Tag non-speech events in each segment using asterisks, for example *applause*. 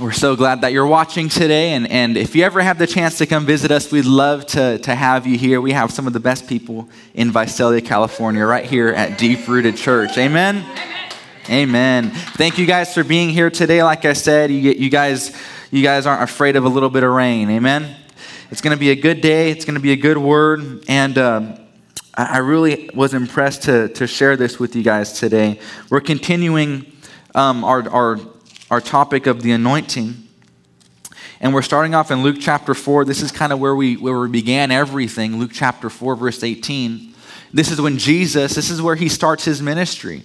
We're so glad that you're watching today. And, and if you ever have the chance to come visit us, we'd love to, to have you here. We have some of the best people in Visalia, California, right here at Deep Rooted Church. Amen? Amen. Thank you guys for being here today. Like I said, you, you, guys, you guys aren't afraid of a little bit of rain. Amen? It's going to be a good day, it's going to be a good word. And. Uh, I really was impressed to, to share this with you guys today. We're continuing um, our, our our topic of the anointing. And we're starting off in Luke chapter 4. This is kind of where we, where we began everything. Luke chapter 4, verse 18. This is when Jesus, this is where he starts his ministry.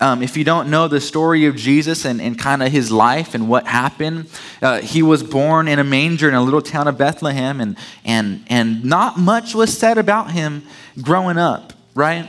Um, if you don't know the story of Jesus and, and kind of his life and what happened, uh, he was born in a manger in a little town of Bethlehem, and, and, and not much was said about him growing up, right?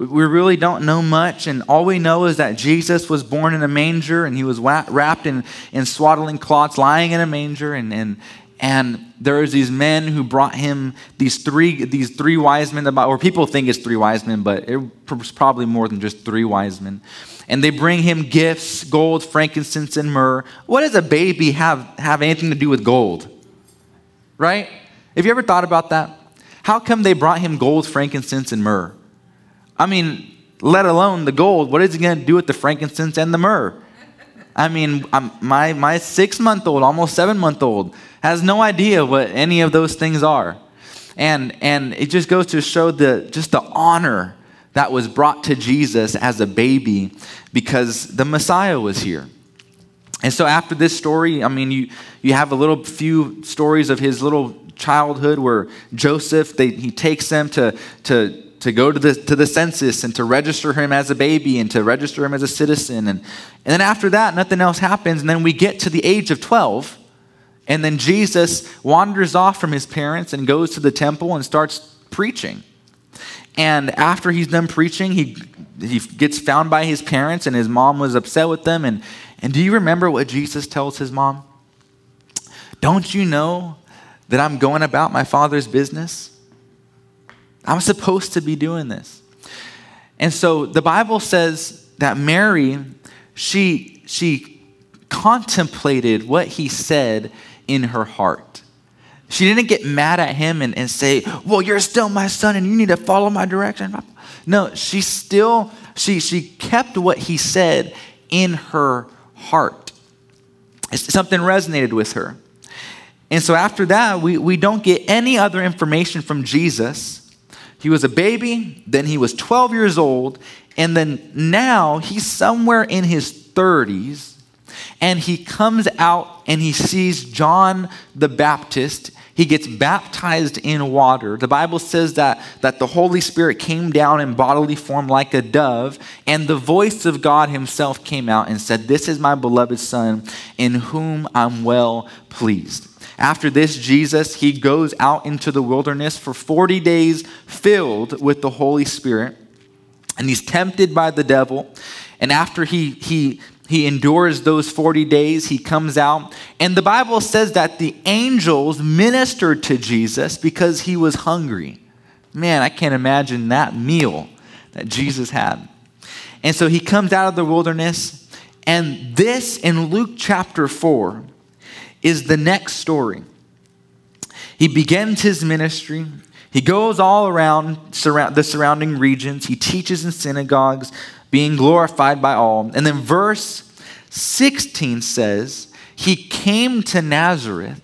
We really don't know much, and all we know is that Jesus was born in a manger and he was wrapped in, in swaddling cloths, lying in a manger, and, and, and there these men who brought him these three, these three wise men, or people think it's three wise men, but it was probably more than just three wise men. And they bring him gifts, gold, frankincense, and myrrh. What does a baby have, have anything to do with gold? Right? Have you ever thought about that? How come they brought him gold, frankincense, and myrrh? I mean, let alone the gold. What is he going to do with the frankincense and the myrrh? I mean, I'm, my, my six month old, almost seven month old, has no idea what any of those things are. And, and it just goes to show the, just the honor that was brought to Jesus as a baby because the Messiah was here. And so after this story, I mean, you, you have a little few stories of his little childhood where Joseph, they, he takes them to, to to go to the, to the census and to register him as a baby and to register him as a citizen. And, and then after that, nothing else happens. And then we get to the age of 12. And then Jesus wanders off from his parents and goes to the temple and starts preaching. And after he's done preaching, he, he gets found by his parents, and his mom was upset with them. And, and do you remember what Jesus tells his mom? Don't you know that I'm going about my father's business? I'm supposed to be doing this. And so the Bible says that Mary, she, she contemplated what he said in her heart. She didn't get mad at him and, and say, Well, you're still my son and you need to follow my direction. No, she still, she, she kept what he said in her heart. Something resonated with her. And so after that, we, we don't get any other information from Jesus he was a baby, then he was 12 years old, and then now he's somewhere in his 30s, and he comes out and he sees John the Baptist. He gets baptized in water. The Bible says that, that the Holy Spirit came down in bodily form like a dove, and the voice of God Himself came out and said, This is my beloved Son, in whom I'm well pleased. After this, Jesus, he goes out into the wilderness for 40 days filled with the Holy Spirit. And he's tempted by the devil. And after he, he, he endures those 40 days, he comes out. And the Bible says that the angels ministered to Jesus because he was hungry. Man, I can't imagine that meal that Jesus had. And so he comes out of the wilderness. And this in Luke chapter 4 is the next story. He begins his ministry. He goes all around surround, the surrounding regions. He teaches in synagogues, being glorified by all. And then verse 16 says, He came to Nazareth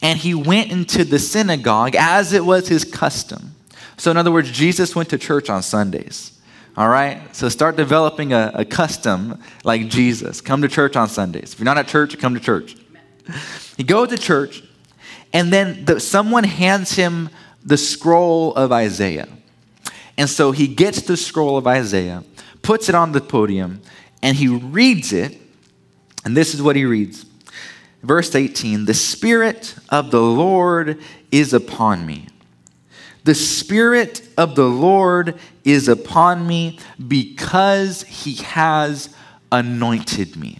and he went into the synagogue as it was his custom. So, in other words, Jesus went to church on Sundays. All right? So start developing a, a, custom like Jesus. Come to church on Sundays. If you're not at church, come to church. He goes to church, and then the, someone hands him the scroll of Isaiah. And so he gets the scroll of Isaiah, puts it on the podium, and he reads it. And this is what he reads Verse 18 The Spirit of the Lord is upon me. The Spirit of the Lord is upon me because he has anointed me.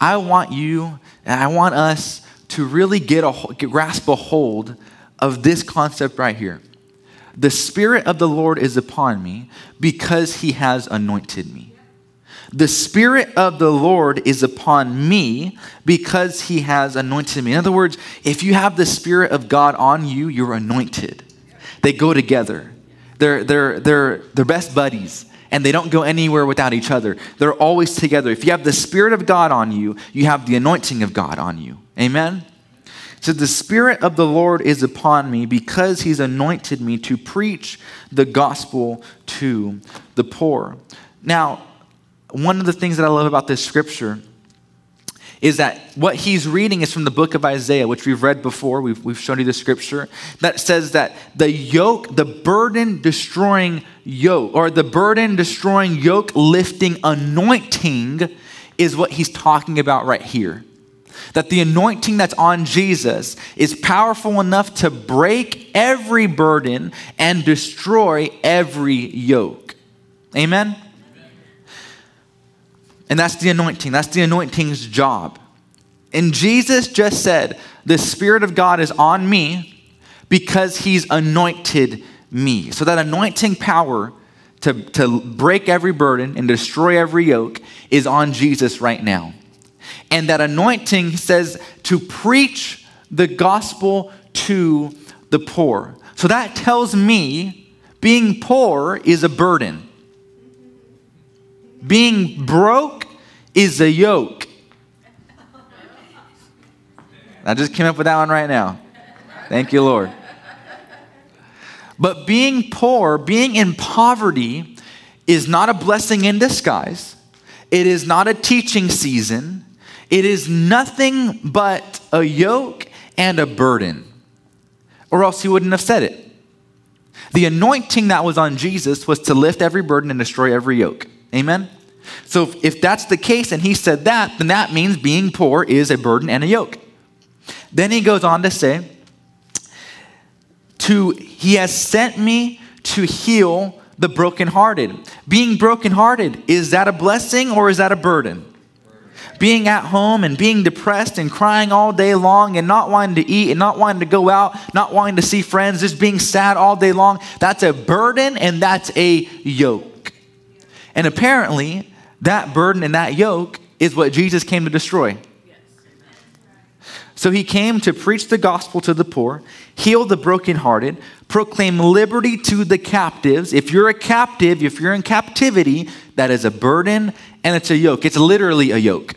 I want you and I want us to really get a grasp a hold of this concept right here. The Spirit of the Lord is upon me because he has anointed me. The Spirit of the Lord is upon me because he has anointed me. In other words, if you have the Spirit of God on you, you're anointed. They go together. They're, they're, they're, they're best buddies, and they don't go anywhere without each other. They're always together. If you have the Spirit of God on you, you have the anointing of God on you. Amen? So the Spirit of the Lord is upon me because he's anointed me to preach the gospel to the poor. Now, one of the things that I love about this scripture is that what he's reading is from the book of Isaiah, which we've read before. We've, we've shown you the scripture that says that the yoke, the burden destroying yoke, or the burden destroying yoke lifting anointing is what he's talking about right here. That the anointing that's on Jesus is powerful enough to break every burden and destroy every yoke. Amen? And that's the anointing. That's the anointing's job. And Jesus just said, The Spirit of God is on me because He's anointed me. So that anointing power to, to break every burden and destroy every yoke is on Jesus right now. And that anointing says to preach the gospel to the poor. So that tells me being poor is a burden. Being broke is a yoke. I just came up with that one right now. Thank you, Lord. But being poor, being in poverty, is not a blessing in disguise. It is not a teaching season. It is nothing but a yoke and a burden. Or else he wouldn't have said it. The anointing that was on Jesus was to lift every burden and destroy every yoke. Amen? So if that's the case and he said that, then that means being poor is a burden and a yoke. Then he goes on to say, to he has sent me to heal the brokenhearted. Being brokenhearted, is that a blessing or is that a burden? Being at home and being depressed and crying all day long and not wanting to eat and not wanting to go out, not wanting to see friends, just being sad all day long, that's a burden and that's a yoke. And apparently, that burden and that yoke is what Jesus came to destroy. So he came to preach the gospel to the poor, heal the brokenhearted, proclaim liberty to the captives. If you're a captive, if you're in captivity, that is a burden and it's a yoke. It's literally a yoke.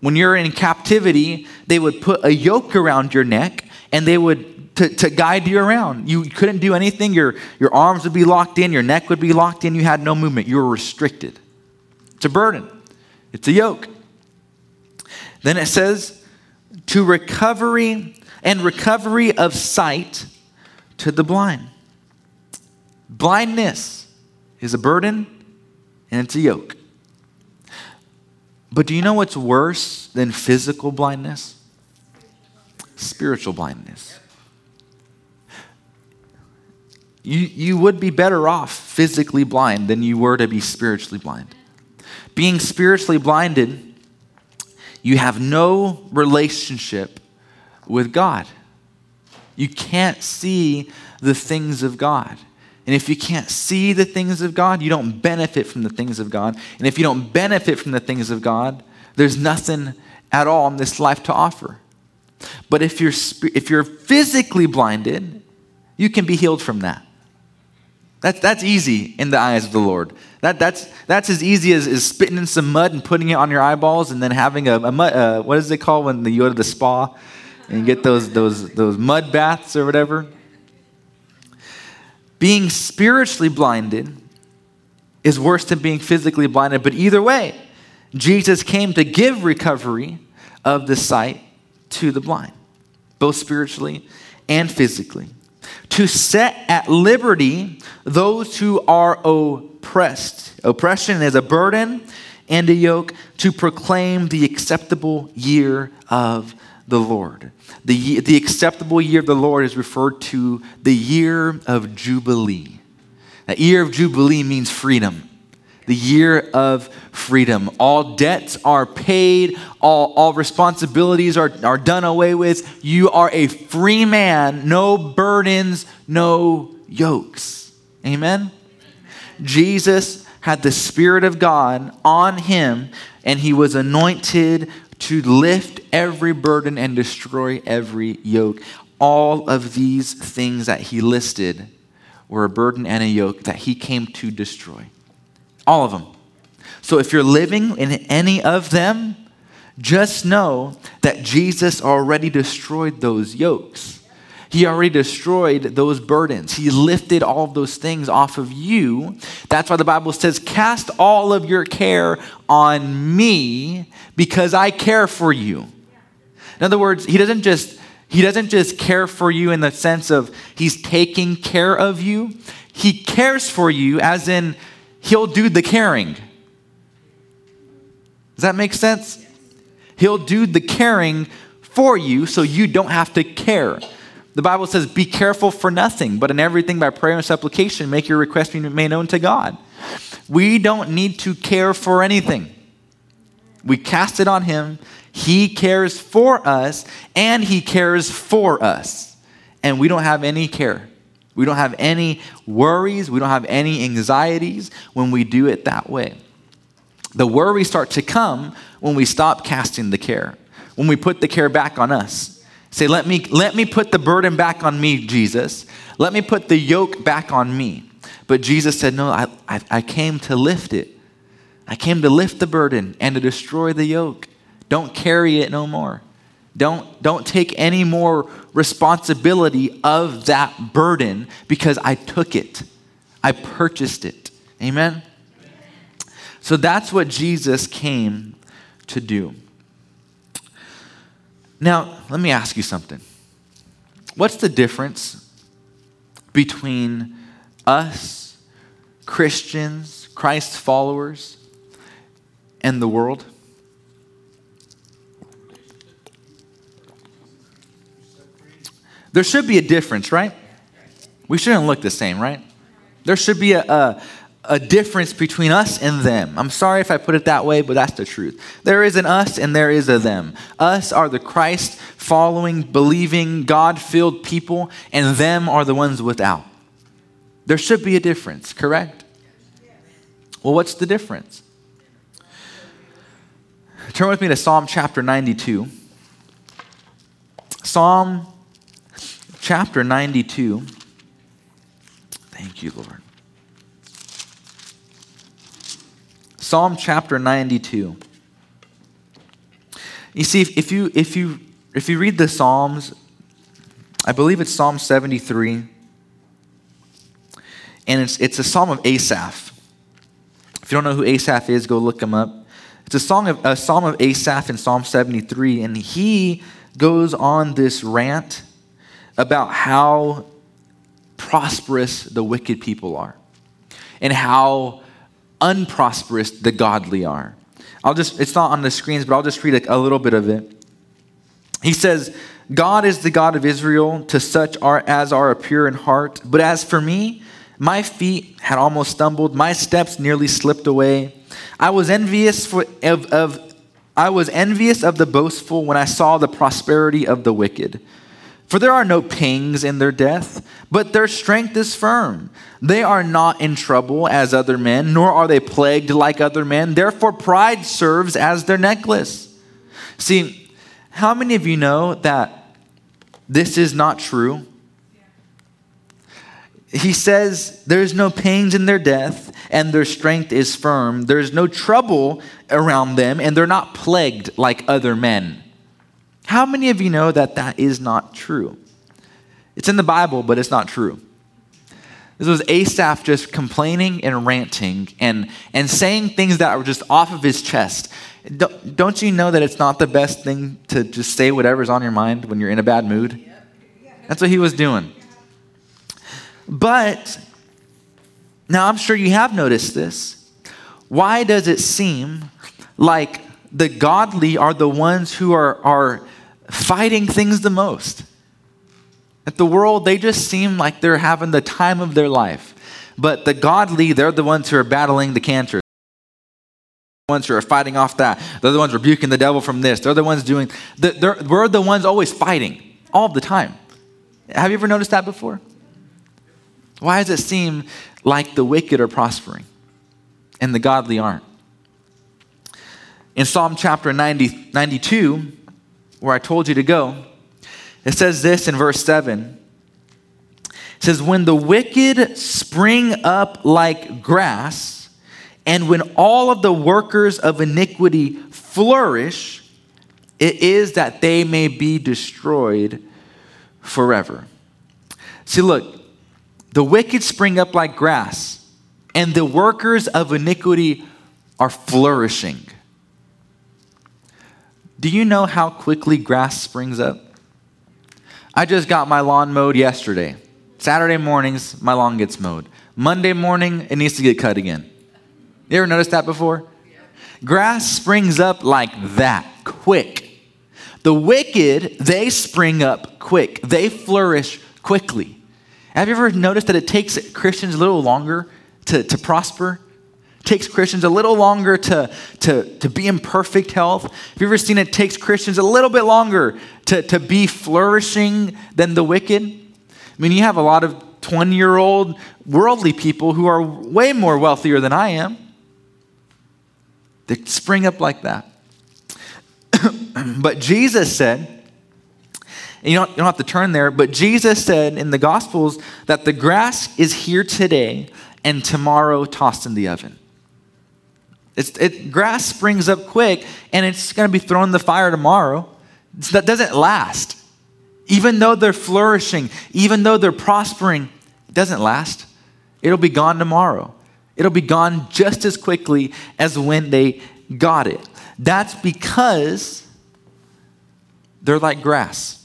When you're in captivity, they would put a yoke around your neck and they would to, to guide you around. You couldn't do anything. Your, your arms would be locked in, your neck would be locked in, you had no movement. You were restricted. It's a burden, it's a yoke. Then it says, to recovery and recovery of sight to the blind. Blindness is a burden and it's a yoke. But do you know what's worse than physical blindness? Spiritual blindness. You, you would be better off physically blind than you were to be spiritually blind. Being spiritually blinded, you have no relationship with God. You can't see the things of God. And if you can't see the things of God, you don't benefit from the things of God. And if you don't benefit from the things of God, there's nothing at all in this life to offer. But if you're, if you're physically blinded, you can be healed from that. That's, that's easy in the eyes of the Lord. That, that's, that's as easy as, as spitting in some mud and putting it on your eyeballs and then having a, a mud, uh, what is it called when you go to the spa and get those, those, those mud baths or whatever? Being spiritually blinded is worse than being physically blinded, but either way, Jesus came to give recovery of the sight to the blind, both spiritually and physically to set at liberty those who are oppressed. Oppression is a burden and a yoke to proclaim the acceptable year of the Lord. The, the acceptable year of the Lord is referred to the year of Jubilee. A year of Jubilee means freedom the year of freedom. All debts are paid, all, all responsibilities are, are done away with. You are a free man, no burdens, no yokes. Amen? Jesus had the Spirit of God on him, and he was anointed to lift every burden and destroy every yoke. All of these things that he listed were a burden and a yoke that he came to destroy. All of them. So if you're living in any of them, just know that Jesus already destroyed those yokes. He already destroyed those burdens. He lifted all of those things off of you. That's why the Bible says, Cast all of your care on me because I care for you. In other words, He doesn't just he doesn't just care for you in the sense of he's taking care of you. He cares for you as in he'll do the caring. Does that make sense? He'll do the caring for you so you don't have to care. The Bible says, Be careful for nothing, but in everything by prayer and supplication, make your request be made known to God. We don't need to care for anything. We cast it on Him. He cares for us, and He cares for us. And we don't have any care. We don't have any worries. We don't have any anxieties when we do it that way. The worries start to come when we stop casting the care, when we put the care back on us Say, let me, let me put the burden back on me, Jesus. Let me put the yoke back on me. But Jesus said, No, I, I, I came to lift it. I came to lift the burden and to destroy the yoke. Don't carry it no more. Don't, don't take any more responsibility of that burden because I took it. I purchased it. Amen? So that's what Jesus came to do. Now, let me ask you something. What's the difference between us, Christians, Christ followers, and the world? There should be a difference, right? We shouldn't look the same, right? There should be a, a, a difference between us and them. I'm sorry if I put it that way, but that's the truth. There is an us and there is a them. Us are the Christ following, believing, God filled people, and them are the ones without. There should be a difference, correct? Well, what's the difference? Turn with me to Psalm chapter 92. Psalm chapter 92. Thank you, Lord. Psalm chapter 92. You see, if you, if you, if you read the Psalms, I believe it's Psalm 73, and it's, it's a psalm of Asaph. If you don't know who Asaph is, go look him up. It's a, song of, a psalm of Asaph in Psalm 73, and he goes on this rant about how prosperous the wicked people are and how unprosperous the godly are. I'll just, it's not on the screens, but I'll just read a, little bit of it. He says, God is the God of Israel to such are, as are pure in heart. But as for me, my feet had almost stumbled, my steps nearly slipped away. I was envious for, of, of I was envious of the boastful when I saw the prosperity of the wicked. For there are no pangs in their death, but their strength is firm. They are not in trouble as other men, nor are they plagued like other men. Therefore, pride serves as their necklace. See, how many of you know that this is not true? He says there's no pains in their death, and their strength is firm. There's no trouble around them, and they're not plagued like other men. How many of you know that that is not true? It's in the Bible, but it's not true. This was Asaph just complaining and ranting and, and saying things that were just off of his chest. Don't, don't you know that it's not the best thing to just say whatever's on your mind when you're in a bad mood? That's what he was doing. But now I'm sure you have noticed this. Why does it seem like the godly are the ones who are, are fighting things the most. At the world, they just seem like they're having the time of their life. But the godly, they're the ones who are battling the cancer. The ones who are fighting off that. They're the ones rebuking the devil from this. They're the ones doing, we're the ones always fighting all the time. Have you ever noticed that before? Why does it seem like the wicked are prospering? and the godly aren't. In Psalm chapter 90, 92, where I told you to go, it says this in verse 7. It says, When the wicked spring up like grass, and when all of the workers of iniquity flourish, it is that they may be destroyed forever. See, look, the wicked spring up like grass, and the workers of iniquity are flourishing. Do you know how quickly grass springs up? I just got my lawn mowed yesterday. Saturday mornings, my lawn gets mowed. Monday morning, it needs to get cut again. You ever noticed that before? Grass springs up like that, quick. The wicked, they spring up quick. They flourish quickly. Have you ever noticed that it takes Christians a little longer to, to prosper? Takes Christians a little longer to, to, to be in perfect health. Have you ever seen it takes Christians a little bit longer to, to be flourishing than the wicked? I mean, you have a lot of 20 year old worldly people who are way more wealthier than I am. They spring up like that. *clears throat* but Jesus said, you don't, you don't have to turn there, but Jesus said in the Gospels that the grass is here today and tomorrow tossed in the oven. It's, it, grass springs up quick and it's going to be thrown in the fire tomorrow. It's, that doesn't last. Even though they're flourishing, even though they're prospering, it doesn't last. It'll be gone tomorrow. It'll be gone just as quickly as when they got it. That's because they're like grass.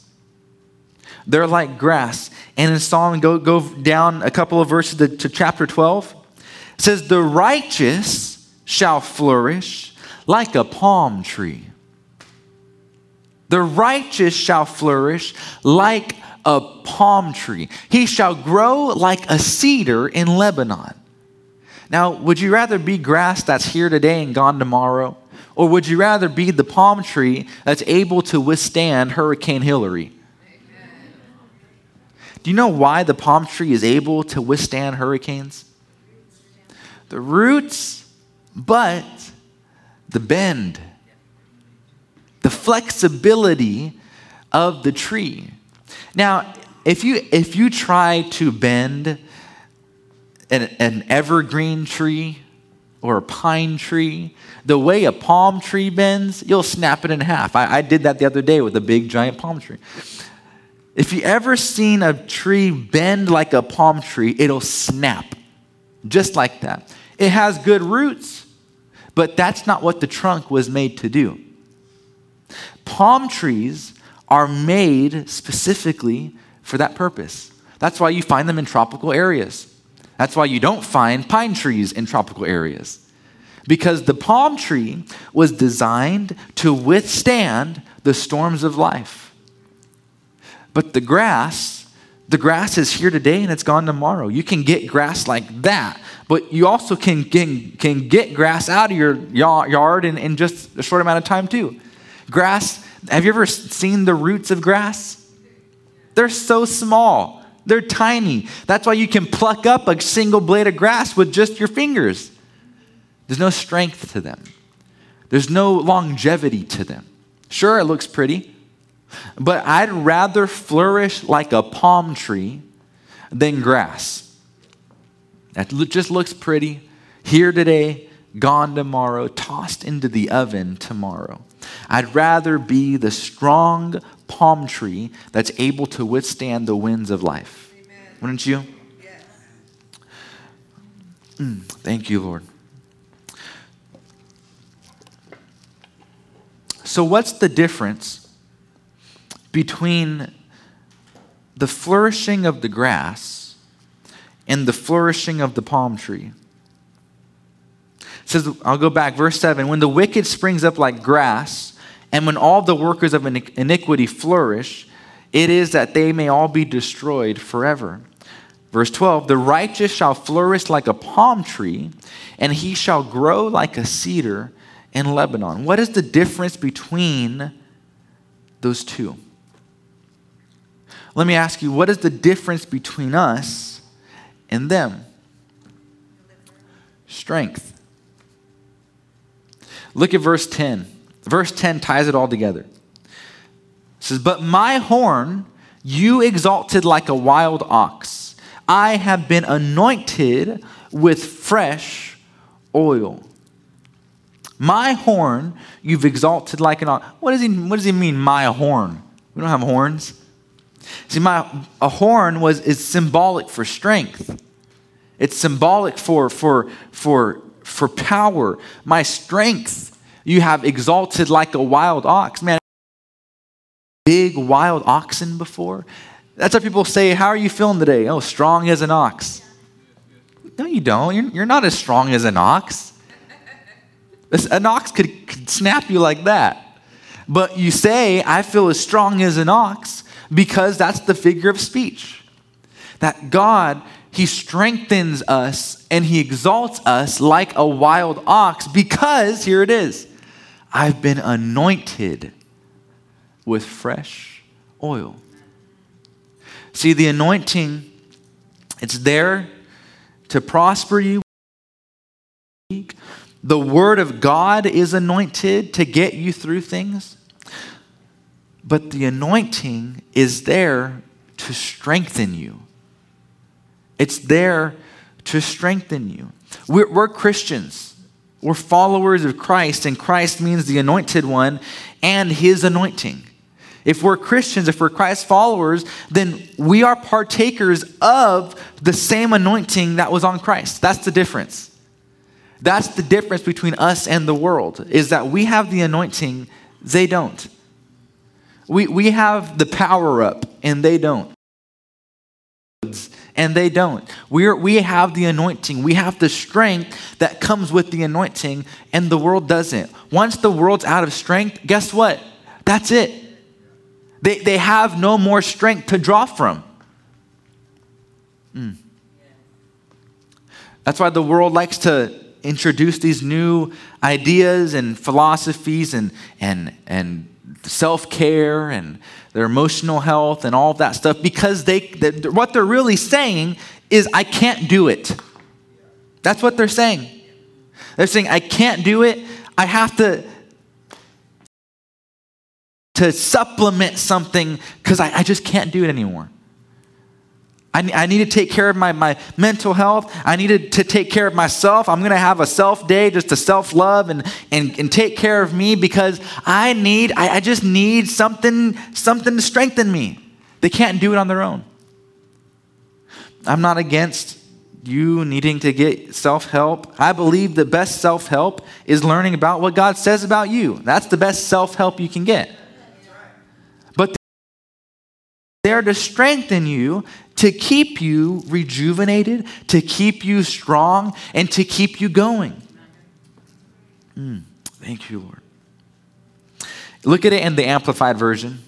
They're like grass. And in Psalm, go, go down a couple of verses to, to chapter 12. It says, The righteous shall flourish like a palm tree. The righteous shall flourish like a palm tree. He shall grow like a cedar in Lebanon. Now, would you rather be grass that's here today and gone tomorrow? Or would you rather be the palm tree that's able to withstand Hurricane Hilary? Do you know why the palm tree is able to withstand hurricanes? The roots, but the bend, the flexibility of the tree. Now, if you if you try to bend an, an evergreen tree or a pine tree, the way a palm tree bends, you'll snap it in half. I, I did that the other day with a big giant palm tree. If you ever seen a tree bend like a palm tree, it'll snap just like that. It has good roots, but that's not what the trunk was made to do. Palm trees are made specifically for that purpose. That's why you find them in tropical areas. That's why you don't find pine trees in tropical areas. Because the palm tree was designed to withstand the storms of life. But the grass, the grass is here today and it's gone tomorrow. You can get grass like that, but you also can, can, can get grass out of your yard in, in just a short amount of time, too. Grass, have you ever seen the roots of grass? They're so small, they're tiny. That's why you can pluck up a single blade of grass with just your fingers. There's no strength to them, there's no longevity to them. Sure, it looks pretty. But I'd rather flourish like a palm tree than grass. That just looks pretty. Here today, gone tomorrow, tossed into the oven tomorrow. I'd rather be the strong palm tree that's able to withstand the winds of life. Amen. Wouldn't you? Yes. Mm, thank you, Lord. So, what's the difference between the flourishing of the grass and the flourishing of the palm tree. It says, I'll go back, verse 7 When the wicked springs up like grass, and when all the workers of iniquity flourish, it is that they may all be destroyed forever. Verse 12 The righteous shall flourish like a palm tree, and he shall grow like a cedar in Lebanon. What is the difference between those two? Let me ask you, what is the difference between us and them? Strength. Look at verse 10. Verse 10 ties it all together. It says, But my horn you exalted like a wild ox. I have been anointed with fresh oil. My horn you've exalted like an ox. What does he, what does he mean, my horn? We don't have horns. See, my, a horn was, is symbolic for strength. It's symbolic for, for, for, for power. My strength you have exalted like a wild ox. Man, big wild oxen before? That's what people say, How are you feeling today? Oh, strong as an ox. No, you don't. You're, you're not as strong as an ox. An ox could, could snap you like that. But you say, I feel as strong as an ox because that's the figure of speech. That God, He strengthens us and He exalts us like a wild ox because, here it is, I've been anointed with fresh oil. See, the anointing, it's there to prosper you. The Word of God is anointed to get you through things. But the anointing is there to strengthen you. It's there to strengthen you. We're, we're, Christians. We're followers of Christ, and Christ means the anointed one and his anointing. If we're Christians, if we're Christ followers, then we are partakers of the same anointing that was on Christ. That's the difference. That's the difference between us and the world, is that we have the anointing, they don't. We, we have the power up, and they don't. And they don't. We're, we have the anointing. We have the strength that comes with the anointing, and the world doesn't. Once the world's out of strength, guess what? That's it. They, they have no more strength to draw from. Mm. That's why the world likes to introduce these new ideas and philosophies and, and, and self care and their emotional health and all of that stuff because they, they, what they're really saying is, I can't do it. That's what they're saying. They're saying, I can't do it. I have to, to supplement something because I, I just can't do it anymore. I, I need to take care of my, my mental health. I needed to take care of myself. I'm going to have a self day just to self love and, and, and take care of me because I need, I, I just need something, something to strengthen me. They can't do it on their own. I'm not against you needing to get self help. I believe the best self help is learning about what God says about you. That's the best self help you can get. But they're to strengthen you to keep you rejuvenated, to keep you strong, and to keep you going. Mm, thank you, Lord. Look at it in the Amplified Version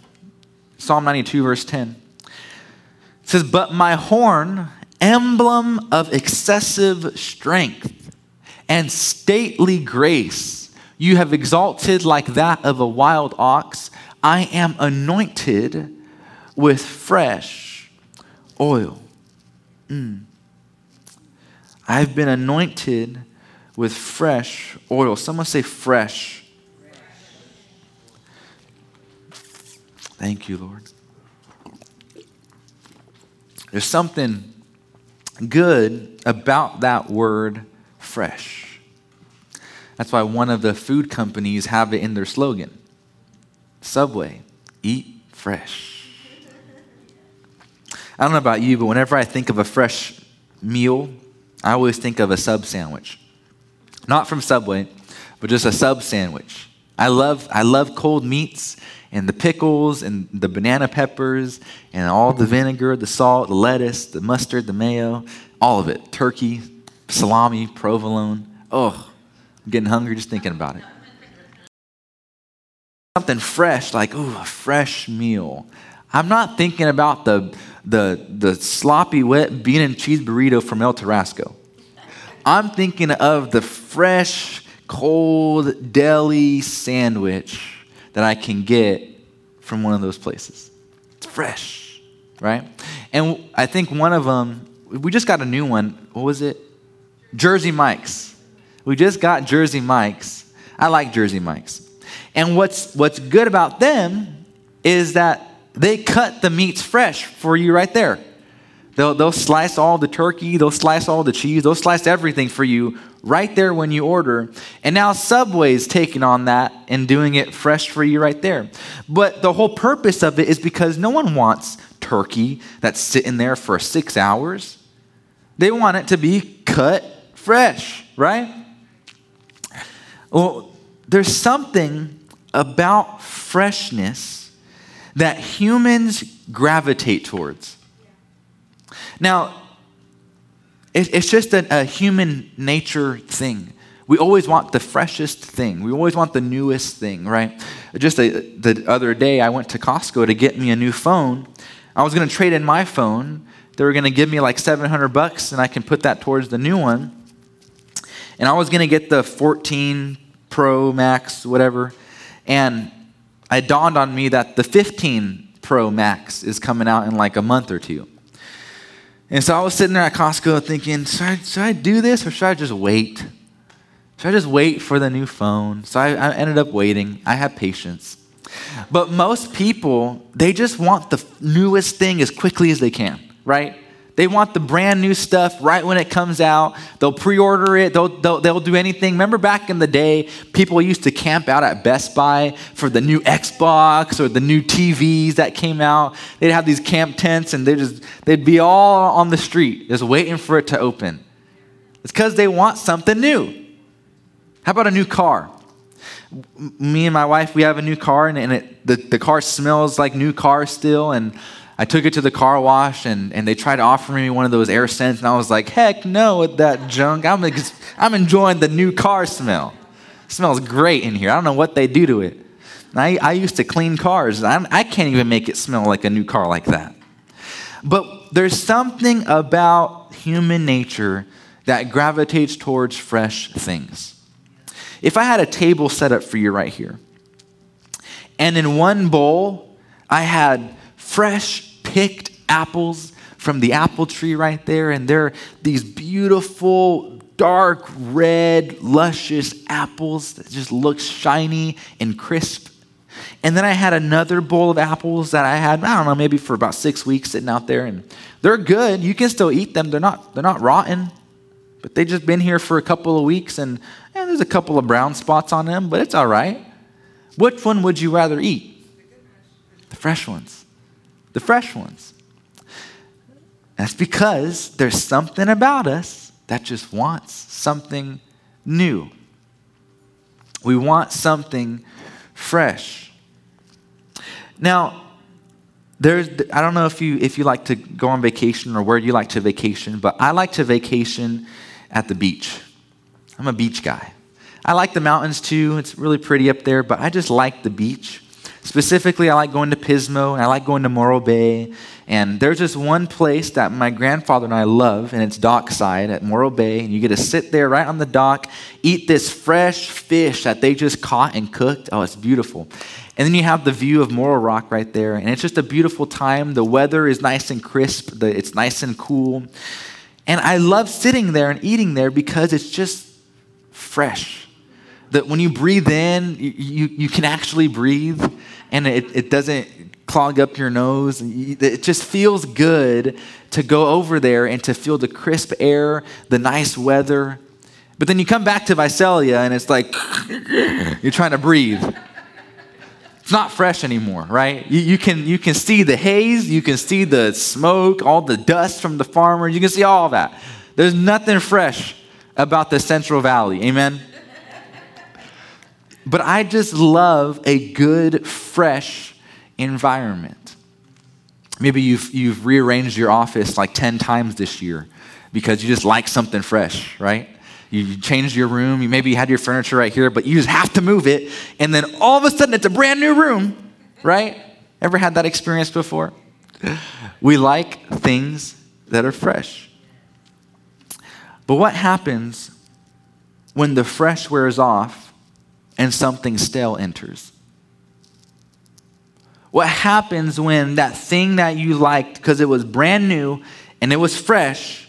Psalm 92, verse 10. It says, But my horn, emblem of excessive strength and stately grace, you have exalted like that of a wild ox. I am anointed with fresh oil. Mm. I've been anointed with fresh oil. Someone say fresh. Thank you, Lord. There's something good about that word fresh. That's why one of the food companies have it in their slogan Subway, eat fresh. I don't know about you, but whenever I think of a fresh meal, I always think of a sub sandwich. Not from Subway, but just a sub sandwich. I love, I love cold meats and the pickles and the banana peppers and all the vinegar, the salt, the lettuce, the mustard, the mayo, all of it. Turkey, salami, provolone. Oh, I'm getting hungry just thinking about it. Something fresh, like, ooh, a fresh meal. I'm not thinking about the the, the sloppy, wet bean and cheese burrito from El Tarasco. I'm thinking of the fresh, cold deli sandwich that I can get from one of those places. It's fresh, right? And I think one of them, we just got a new one. What was it? Jersey Mike's. We just got Jersey Mike's. I like Jersey Mike's. And what's, what's good about them is that they cut the meats fresh for you right there. They'll, they'll slice all the turkey, they'll slice all the cheese, they'll slice everything for you right there when you order. And now Subway's taking on that and doing it fresh for you right there. But the whole purpose of it is because no one wants turkey that's sitting there for six hours. They want it to be cut fresh, right? Well, there's something about freshness that humans gravitate towards. Now, it's just a, a, human nature thing. We always want the freshest thing. We always want the newest thing, right? Just a, the other day, I went to Costco to get me a new phone. I was going to trade in my phone. They were going to give me like 700 bucks, and I can put that towards the new one. And I was going to get the 14 Pro Max, whatever. And it dawned on me that the 15 Pro Max is coming out in like a month or two. And so I was sitting there at Costco thinking, should I, should I do this or should I just wait? Should I just wait for the new phone? So I, I ended up waiting. I have patience. But most people, they just want the newest thing as quickly as they can, right? They want the brand new stuff right when it comes out. They'll pre order it, they'll, they'll, they'll, do anything. Remember back in the day, people used to camp out at Best Buy for the new Xbox or the new TVs that came out. They'd have these camp tents and they just, they'd be all on the street just waiting for it to open. It's because they want something new. How about a new car? Me and my wife, we have a new car, and, and it, the, the car smells like new car still. And I took it to the car wash and, and they tried to offer me one of those air scents, and I was like, heck no with that junk. I'm, I'm enjoying the new car smell. It smells great in here. I don't know what they do to it. I, I used to clean cars. I'm, I can't even make it smell like a new car like that. But there's something about human nature that gravitates towards fresh things. If I had a table set up for you right here, and in one bowl I had fresh picked apples from the apple tree right there, and they're these beautiful, dark red, luscious apples that just look shiny and crisp. And then I had another bowl of apples that I had, I don't know, maybe for about six weeks sitting out there, and they're good. You can still eat them. They're not, they're not rotten, but they just been here for a couple of weeks, and yeah, there's a couple of brown spots on them, but it's all right. Which one would you rather eat? The fresh ones the fresh ones. That's because there's something about us that just wants something new. We want something fresh. Now, there's I don't know if you if you like to go on vacation or where you like to vacation, but I like to vacation at the beach. I'm a beach guy. I like the mountains too. It's really pretty up there, but I just like the beach. Specifically, I like going to Pismo and I like going to Morro Bay. And there's just one place that my grandfather and I love, and it's dockside at Morro Bay. And you get to sit there right on the dock, eat this fresh fish that they just caught and cooked. Oh, it's beautiful. And then you have the view of Morro Rock right there. And it's just a beautiful time. The weather is nice and crisp, it's nice and cool. And I love sitting there and eating there because it's just fresh. That when you breathe in, you, you, you can actually breathe and it, it doesn't clog up your nose. It just feels good to go over there and to feel the crisp air, the nice weather. But then you come back to Visalia and it's like *laughs* you're trying to breathe. It's not fresh anymore, right? You, you, can, you can see the haze, you can see the smoke, all the dust from the farmers, you can see all that. There's nothing fresh about the Central Valley. Amen? But I just love a good, fresh environment. Maybe you've, you've rearranged your office like 10 times this year because you just like something fresh, right? You changed your room, you maybe had your furniture right here, but you just have to move it, and then all of a sudden it's a brand new room, right? Ever had that experience before? We like things that are fresh. But what happens when the fresh wears off and something stale enters? What happens when that thing that you liked because it was brand new and it was fresh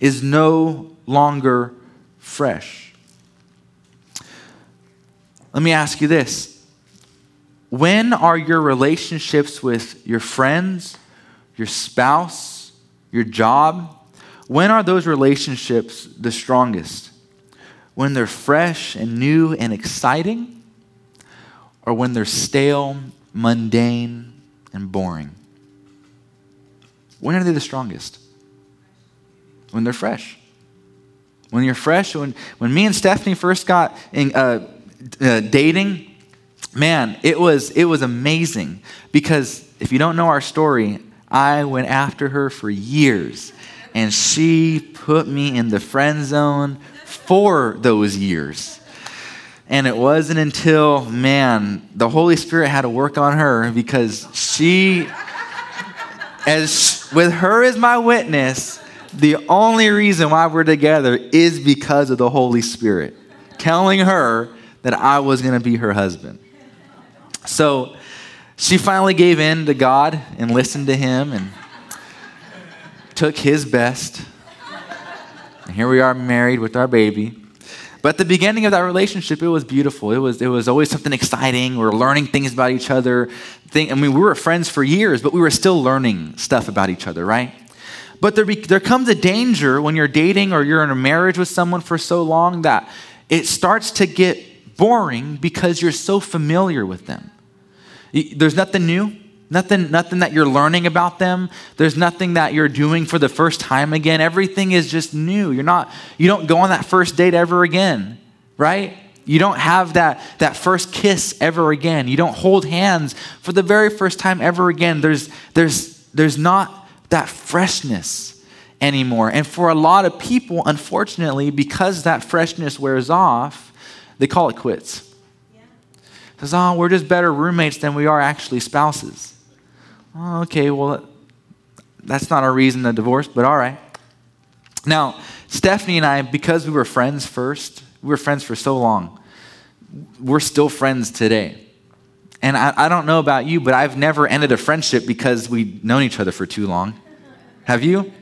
is no longer fresh? let me ask you this. When are your relationships with your friends, your spouse, your job, when are those relationships the strongest? When they're fresh and new and exciting? Or when they're stale, mundane, and boring? When are they the strongest? When they're fresh. When you're fresh, when, when me and Stephanie first got in, uh, uh, dating, man, it was, it was amazing because if you don't know our story, I went after her for years and she put me in the friend zone for those years. And it wasn't until, man, the Holy Spirit had to work on her because she, as with her as my witness, the only reason why we're together is because of the Holy Spirit telling her that I was going to be her husband. So she finally gave in to God and listened to Him and took His best. And here we are married with our baby. But at the beginning of that relationship, it was beautiful. It was, it was always something exciting. We were learning things about each other. Thing, I mean, we were friends for years, but we were still learning stuff about each other, right? But there, be, there comes a danger when you're dating or you're in a marriage with someone for so long that it starts to get boring because you're so familiar with them. There's nothing new, nothing, nothing that you're learning about them. There's nothing that you're doing for the first time again. Everything is just new. You're not, you don't go on that first date ever again, right? You don't have that, that first kiss ever again. You don't hold hands for the very first time ever again. There's, there's, there's not that freshness anymore. And for a lot of people, unfortunately, because that freshness wears off, they call it quits. Yeah. Says, oh, we're just better roommates than we are actually spouses. Oh, okay, well, that's not a reason to divorce, but all right. Now, Stephanie and I, because we were friends first, we were friends for so long, we're still friends today. And I, I don't know about you, but I've never ended a friendship because we've known each other for too long. Have you?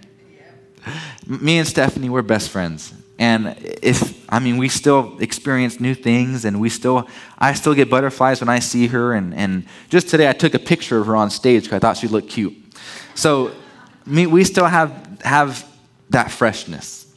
Me and Stephanie, we're best friends. And if, I mean, we still experience new things and we still, I still get butterflies when I see her. And, and just today I took a picture of her on stage because I thought she looked cute. So me, we still have, have that freshness.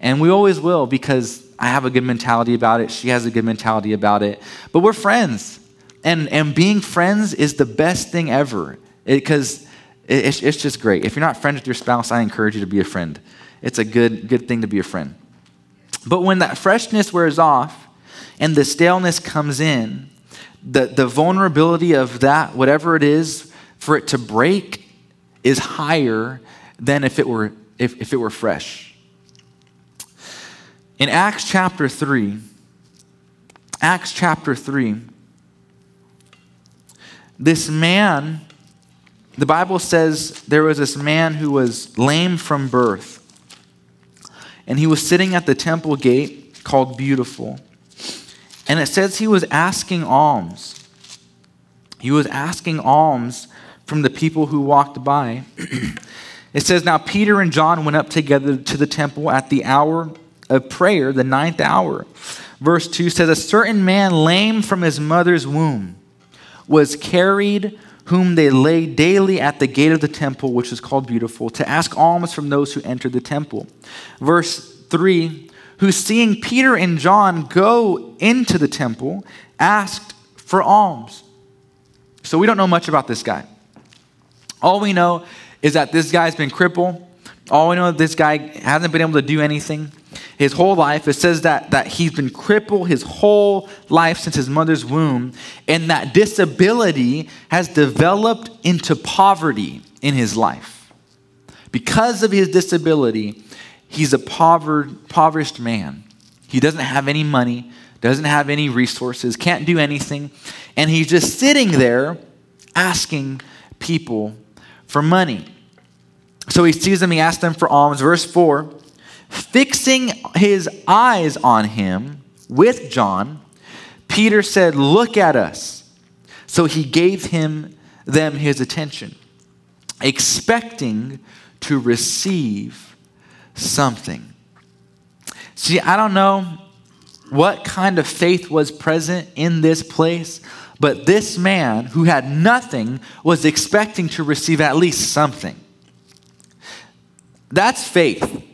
And we always will because I have a good mentality about it. She has a good mentality about it. But we're friends. And, and being friends is the best thing ever because it, it's, it's just great. If you're not friends with your spouse, I encourage you to be a friend. It's a good, good thing to be a friend. But when that freshness wears off and the staleness comes in, the, the vulnerability of that, whatever it is, for it to break is higher than if it were, if, if it were fresh. In Acts chapter 3, Acts chapter 3, this man, the Bible says there was this man who was lame from birth. And he was sitting at the temple gate called Beautiful. And it says he was asking alms. He was asking alms from the people who walked by. *clears throat* it says, Now Peter and John went up together to the temple at the hour of prayer, the ninth hour. Verse 2 says, A certain man lame from his mother's womb was carried, whom they lay daily at the gate of the temple, which is called Beautiful, to ask alms from those who entered the temple. Verse 3 Who, seeing Peter and John go into the temple, asked for alms. So we don't know much about this guy. All we know is that this guy's been crippled. All we know is this guy hasn't been able to do anything his whole life. It says that, that he's been crippled his whole life since his mother's womb, and that disability has developed into poverty in his life. Because of his disability, he's a impoverished man. He doesn't have any money, doesn't have any resources, can't do anything, and he's just sitting there asking people for money. So he sees them, he asks them for alms. Verse 4 Fixing his eyes on him with John, Peter said, Look at us. So he gave him them his attention, expecting to receive something. See, I don't know what kind of faith was present in this place, but this man who had nothing was expecting to receive at least something. That's faith.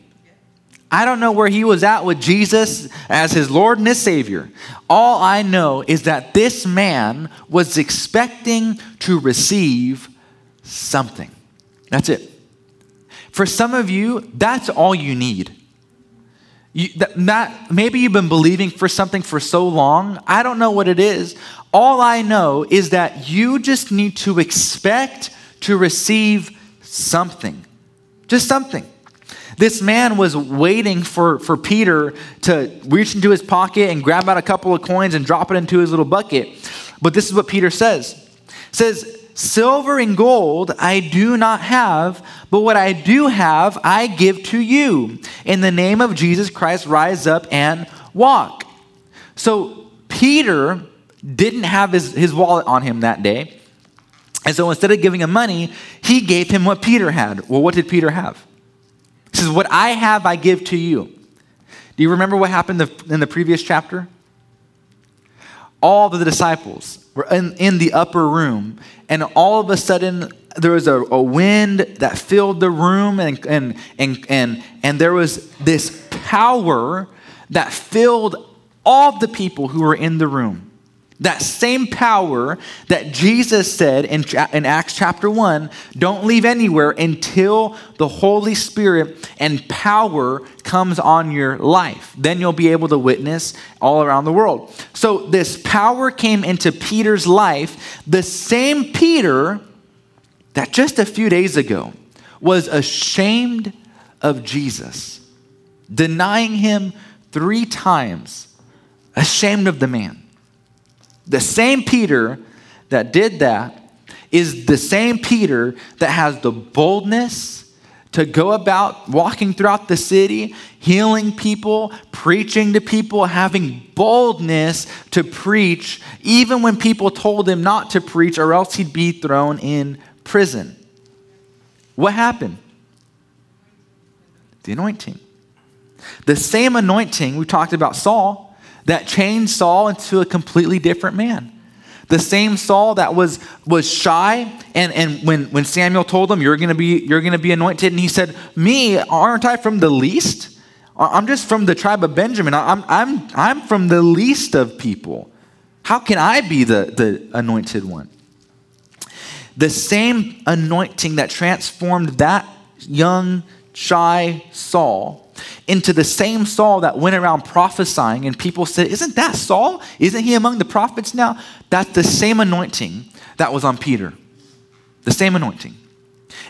I don't know where he was at with Jesus as his Lord and his Savior. All I know is that this man was expecting to receive something. That's it. For some of you, that's all you need. You, that, maybe you've been believing for something for so long. I don't know what it is. All I know is that you just need to expect to receive something. Just something. This man was waiting for, for Peter to reach into his pocket and grab out a couple of coins and drop it into his little bucket. But this is what Peter says. It says, Silver and gold I do not have, but what I do have I give to you. In the name of Jesus Christ, rise up and walk. So Peter didn't have his, his wallet on him that day. And so instead of giving him money, he gave him what Peter had. Well, what did Peter have? He says, What I have, I give to you. Do you remember what happened in the previous chapter? All the disciples were in, in the upper room, and all of a sudden, there was a, a wind that filled the room, and, and, and, and, and there was this power that filled all the people who were in the room. That same power that Jesus said in, in Acts chapter 1 don't leave anywhere until the Holy Spirit and power comes on your life. Then you'll be able to witness all around the world. So, this power came into Peter's life, the same Peter that just a few days ago was ashamed of Jesus, denying him three times, ashamed of the man. The same Peter that did that is the same Peter that has the boldness to go about walking throughout the city, healing people, preaching to people, having boldness to preach, even when people told him not to preach or else he'd be thrown in prison. What happened? The anointing. The same anointing we talked about Saul that changed Saul into a completely different man. The same Saul that was, was shy, and, and when, when Samuel told him, You're gonna be you're gonna be anointed, and he said, Me, aren't I from the least? I'm just from the tribe of Benjamin. I'm, I'm, I'm from the least of people. How can I be the, the anointed one? The same anointing that transformed that young, shy Saul into the same Saul that went around prophesying, and people said, Isn't that Saul? Isn't he among the prophets now? That's the same anointing that was on Peter. The same anointing.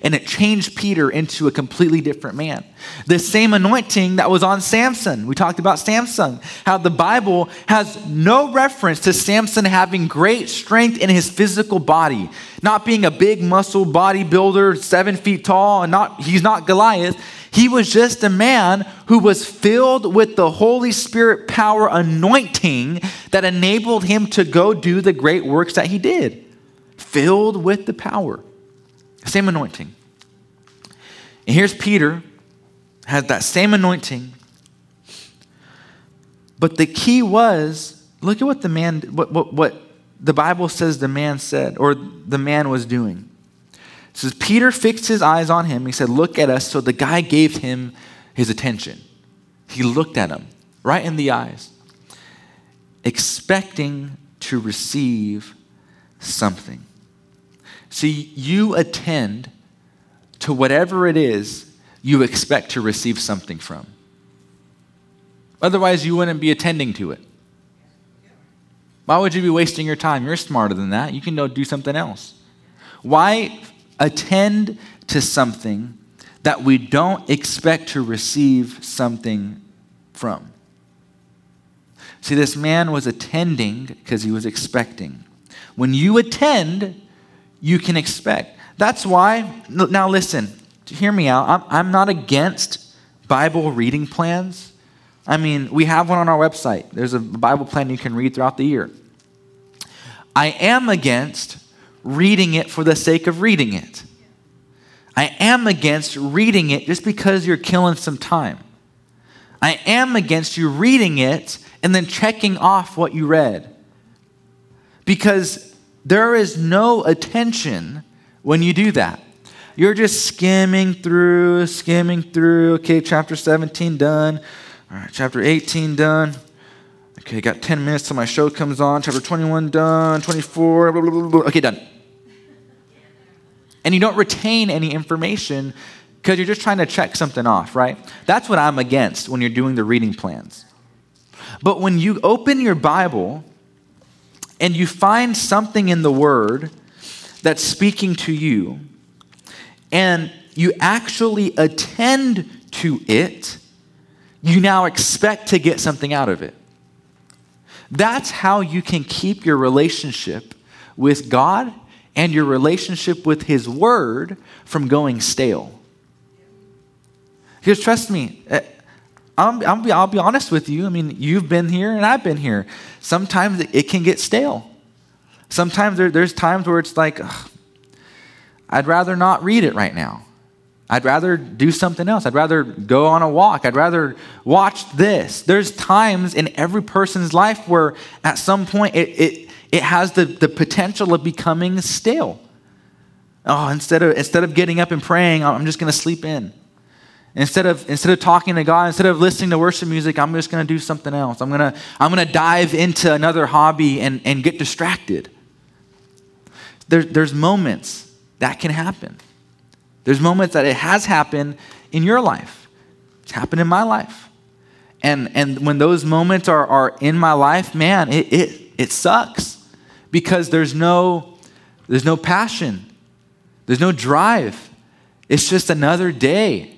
And it changed Peter into a completely different man. The same anointing that was on Samson. We talked about Samson, how the Bible has no reference to Samson having great strength in his physical body, not being a big muscle bodybuilder, seven feet tall, and not he's not Goliath. He was just a man who was filled with the Holy Spirit power anointing that enabled him to go do the great works that he did. Filled with the power. Same anointing. And here's Peter, has that same anointing. But the key was look at what the man, what, what, what the Bible says the man said, or the man was doing. It says, Peter fixed his eyes on him. He said, Look at us. So the guy gave him his attention. He looked at him right in the eyes, expecting to receive something. See, you attend to whatever it is you expect to receive something from. Otherwise, you wouldn't be attending to it. Why would you be wasting your time? You're smarter than that. You can go do something else. Why attend to something that we don't expect to receive something from. See, this man was attending because he was expecting. When you attend, you can expect. That's why, now listen, hear me out. I'm, I'm not against Bible reading plans. I mean, we have one on our website. There's a Bible plan you can read throughout the year. I am against reading it for the sake of reading it. I am against reading it just because you're killing some time. I am against you reading it and then checking off what you read. Because there is no attention when you do that. You're just skimming through, skimming through. Okay, chapter 17 done. All right, chapter 18 done. Okay, got 10 minutes till my show comes on. Chapter 21 done, 24, blah, blah, blah, okay, done. And you don't retain any information because you're just trying to check something off, right? That's what I'm against when you're doing the reading plans. But when you open your Bible and you find something in the Word that's speaking to you, and you actually attend to it, you now expect to get something out of it. That's how you can keep your relationship with God and your relationship with His Word from going stale. Because trust me, eh, I'll, I'll, be, honest with you. I mean, you've been here and I've been here. Sometimes it can get stale. Sometimes there, there's times where it's like, ugh, I'd rather not read it right now. I'd rather do something else. I'd rather go on a walk. I'd rather watch this. There's times in every person's life where at some point it, it, it has the, the potential of becoming stale. Oh, instead of, instead of getting up and praying, I'm just going to sleep in. Instead of, instead of talking to God, instead of listening to worship music, I'm just going to do something else. I'm going to, I'm to dive into another hobby and, and get distracted. There, there's moments that can happen. There's moments that it has happened in your life. It's happened in my life. And, and when those moments are, are in my life, man, it, it, it sucks because there's no, there's no passion. There's no drive. It's just another day.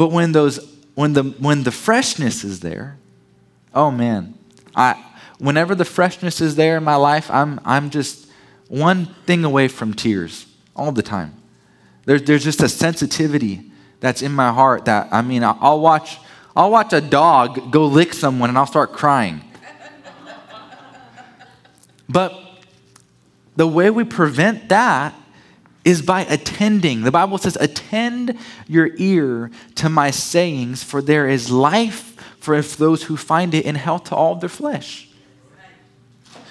But when those when the when the freshness is there, oh man. I whenever the freshness is there in my life, I'm I'm just one thing away from tears all the time. There's, there's just a sensitivity that's in my heart that, I mean, I'll watch, I'll watch a dog go lick someone and I'll start crying. but the way we prevent that is by attending. The Bible says, Attend your ear to my sayings, for there is life for those who find it, and health to all their flesh.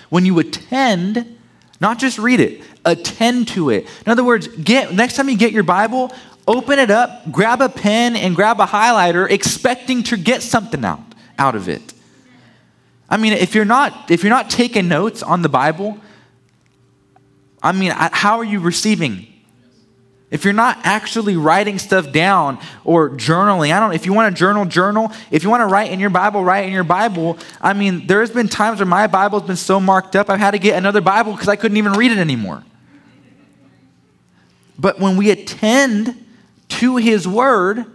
When you attend, not just read it, attend to it. In other words, get next time you get your Bible, open it up, grab a pen and grab a highlighter expecting to get something out out of it. I mean, if you're not if you're not taking notes on the Bible, I mean, how are you receiving if you're not actually writing stuff down or journaling, I don't if you want to journal, journal. If you want to write in your Bible, write in your Bible. I mean, there's been times where my Bible's been so marked up, I've had to get another Bible because I couldn't even read it anymore. But when we attend to His Word,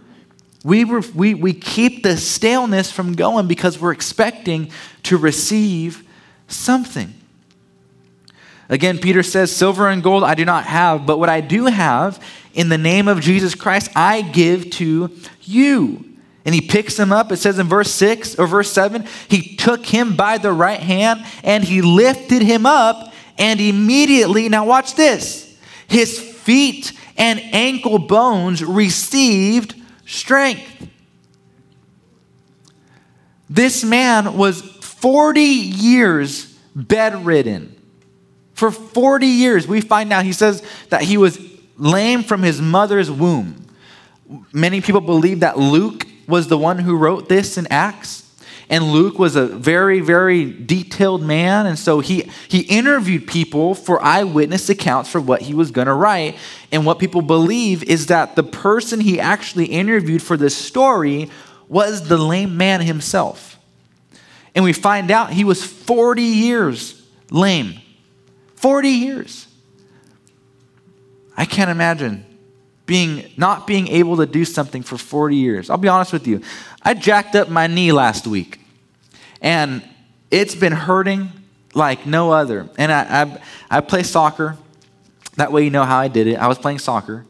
we, we, we keep the staleness from going because we're expecting to receive something. Again, Peter says, Silver and gold I do not have, but what I do have, in the name of Jesus Christ, I give to you. And he picks him up. It says in verse 6 or verse 7 he took him by the right hand and he lifted him up, and immediately, now watch this, his feet and ankle bones received strength. This man was 40 years bedridden. For 40 years, we find out he says that he was lame from his mother's womb. Many people believe that Luke was the one who wrote this in Acts. And Luke was a very, very detailed man. And so he, he interviewed people for eyewitness accounts for what he was going to write. And what people believe is that the person he actually interviewed for this story was the lame man himself. And we find out he was 40 years lame. 40 years. I can't imagine being not being able to do something for 40 years. I'll be honest with you. I jacked up my knee last week and it's been hurting like no other. And I, I, I play soccer. That way you know how I did it. I was playing soccer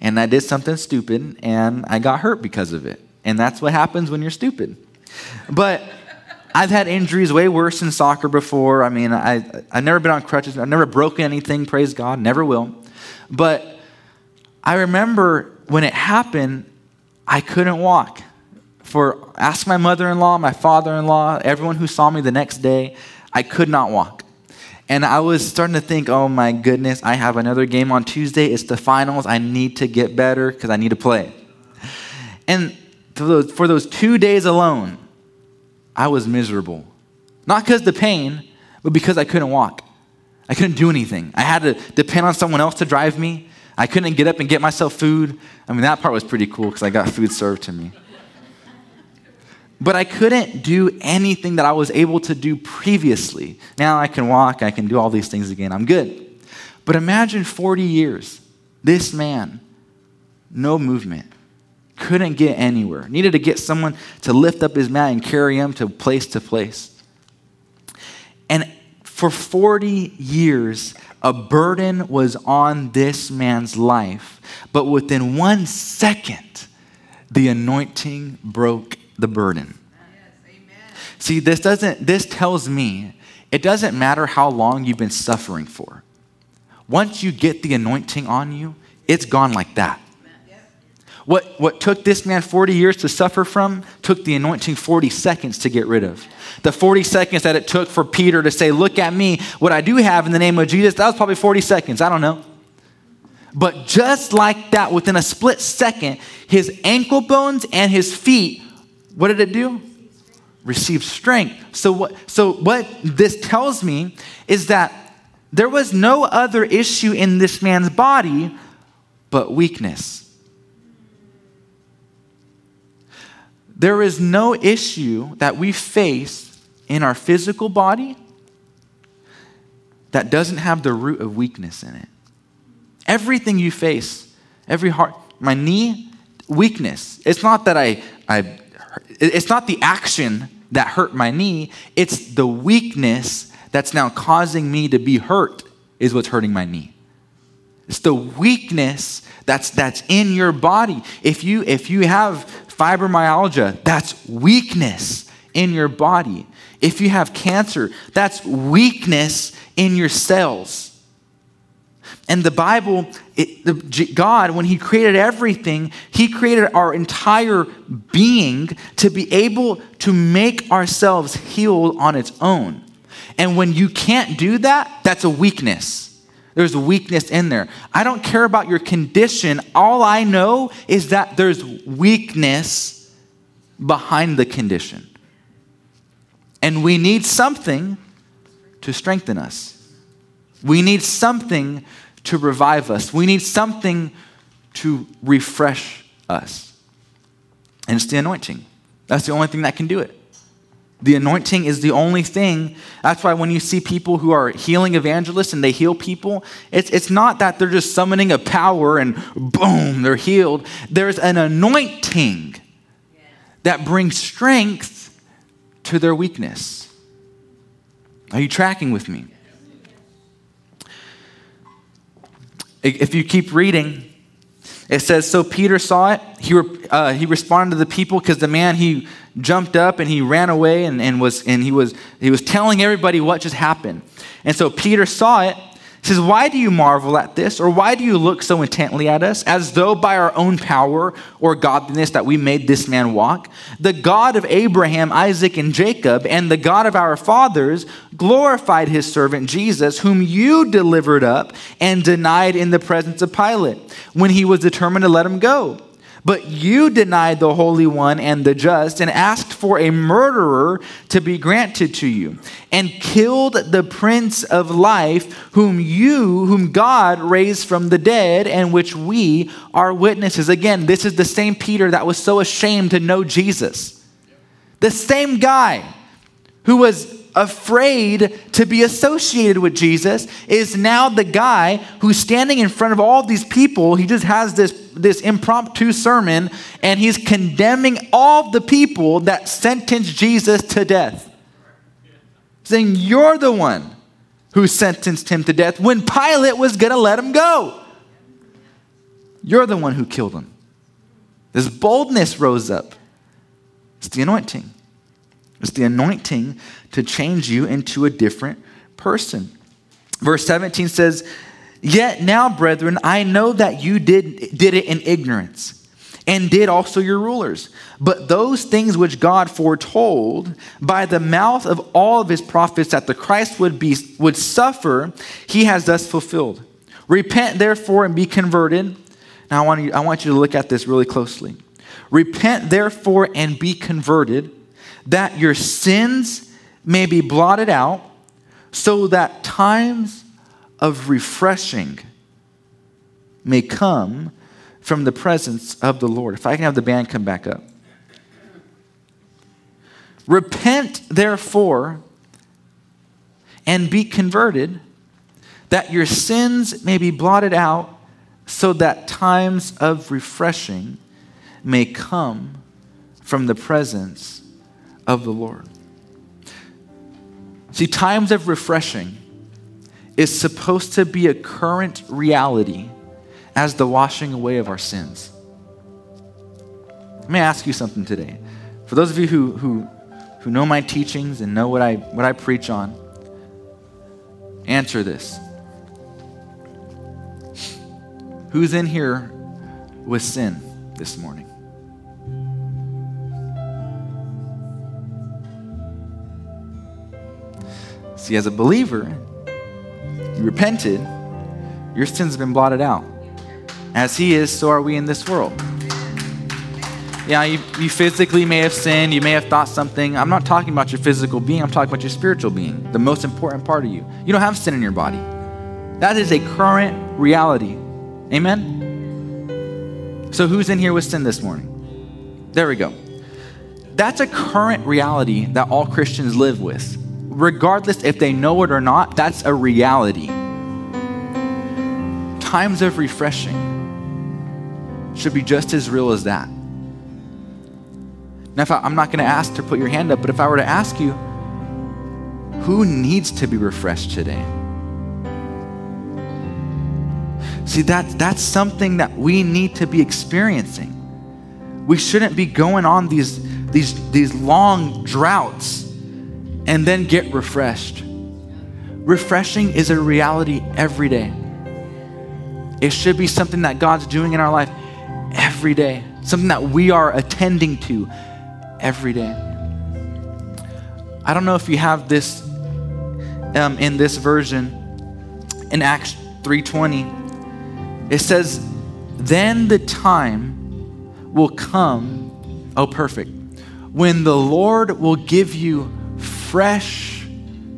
and I did something stupid and I got hurt because of it. And that's what happens when you're stupid. But I've had injuries way worse in soccer before. I mean, I, I've never been on crutches. I've never broken anything, praise God, never will. But I remember when it happened, I couldn't walk for ask my mother-in-law, my father-in-law, everyone who saw me the next day, I could not walk. And I was starting to think, oh my goodness, I have another game on Tuesday. It's the finals. I need to get better because I need to play. And for those, for those two days alone, I was miserable. Not because the pain, but because I couldn't walk. I couldn't do anything. I had to depend on someone else to drive me. I couldn't get up and get myself food. I mean, that part was pretty cool because I got food served to me. But I couldn't do anything that I was able to do previously. Now I can walk, I can do all these things again. I'm good. But imagine 40 years, this man, no movement, couldn't get anywhere, needed to get someone to lift up his mat and carry him to place to place. And for 40 years, a burden was on this man's life. But within one second, the anointing broke the burden. See, this doesn't, this tells me it doesn't matter how long you've been suffering for. Once you get the anointing on you, it's gone like that. What, what took this man 40 years to suffer from took the anointing 40 seconds to get rid of. The 40 seconds that it took for Peter to say, Look at me, what I do have in the name of Jesus, that was probably 40 seconds. I don't know. But just like that, within a split second, his ankle bones and his feet what did it do? Receive strength. So what, so what this tells me is that there was no other issue in this man's body but weakness. There is no issue that we face in our physical body that doesn't have the root of weakness in it. Everything you face, every heart, my knee, weakness. It's not that I, I it's not the action that hurt my knee, it's the weakness that's now causing me to be hurt, is what's hurting my knee. It's the weakness that's, that's in your body. If you, if you have fibromyalgia, that's weakness in your body. If you have cancer, that's weakness in your cells. And the Bible, it, the, God, when He created everything, He created our entire being to be able to make ourselves healed on its own. And when you can't do that, that's a weakness. There's weakness in there. I don't care about your condition. All I know is that there's weakness behind the condition. And we need something to strengthen us. We need something to revive us. We need something to refresh us. And it's the anointing. That's the only thing that can do it. The anointing is the only thing. That's why when you see people who are healing evangelists and they heal people, it's, it's not that they're just summoning a power and boom, they're healed. There's an anointing that brings strength to their weakness. Are you tracking with me? If you keep reading, it says, So Peter saw it. He, uh, he responded to the people because the man, he jumped up and he ran away and, and, was, and he, was, he was telling everybody what just happened. And so Peter saw it says, Why do you marvel at this? Or why do you look so intently at us, as though by our own power or godliness that we made this man walk? The God of Abraham, Isaac, and Jacob, and the God of our fathers, glorified his servant Jesus, whom you delivered up and denied in the presence of Pilate, when he was determined to let him go. But you denied the Holy One and the just and asked for a murderer to be granted to you and killed the Prince of Life, whom you, whom God raised from the dead, and which we are witnesses. Again, this is the same Peter that was so ashamed to know Jesus. The same guy who was afraid to be associated with Jesus is now the guy who's standing in front of all these people. He just has this, this impromptu sermon and he's condemning all the people that sentenced Jesus to death. Saying, You're the one who sentenced him to death when Pilate was going to let him go. You're the one who killed him. This boldness rose up. It's the anointing. It's the anointing to change you into a different person. Verse 17 says, Yet now, brethren, I know that you did, did it in ignorance, and did also your rulers. But those things which God foretold by the mouth of all of his prophets that the Christ would, be, would suffer, he has thus fulfilled. Repent therefore and be converted. Now I want, you, I want you to look at this really closely. Repent therefore and be converted, that your sins may be blotted out, so that times of refreshing may come from the presence of the Lord. If I can have the band come back up. Repent, therefore, and be converted, that your sins may be blotted out, so that times of refreshing may come from the presence of the Lord. See, times of refreshing is supposed to be a current reality as the washing away of our sins. Let me ask you something today. For those of you who, who, who know my teachings and know what I, what I preach on, answer this. Who's in here with sin this morning? See, as a believer, you repented, your sins have been blotted out. As He is, so are we in this world. Yeah, you, you physically may have sinned, you may have thought something. I'm not talking about your physical being, I'm talking about your spiritual being, the most important part of you. You don't have sin in your body. That is a current reality. Amen? So, who's in here with sin this morning? There we go. That's a current reality that all Christians live with. Regardless if they know it or not, that's a reality. Times of refreshing should be just as real as that. Now, if I, I'm not going to ask to put your hand up, but if I were to ask you, who needs to be refreshed today? See, that, that's something that we need to be experiencing. We shouldn't be going on these, these, these long droughts and then get refreshed. Refreshing is a reality every day. It should be something that God's doing in our life every day, something that we are attending to every day. I don't know if you have this um, in this version in Acts 3:20. It says, "Then the time will come, oh perfect, when the Lord will give you fresh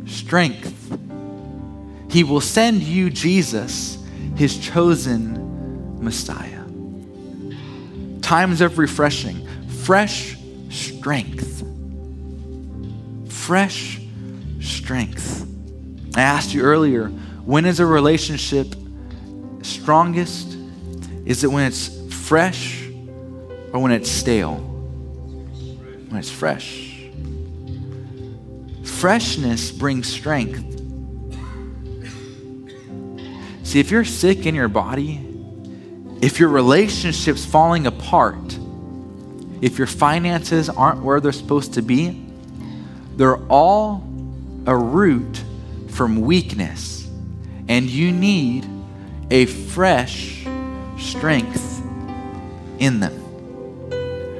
strength. He will send you Jesus, his chosen Messiah." times of refreshing, fresh strength. Fresh strength. I asked you earlier when is a relationship strongest? Is it when it's fresh or when it's stale? When it's fresh. Freshness brings strength. See, if you're sick in your body, if your relationship's falling apart, if your finances aren't where they're supposed to be, they're all a root from weakness. And you need a fresh strength in them.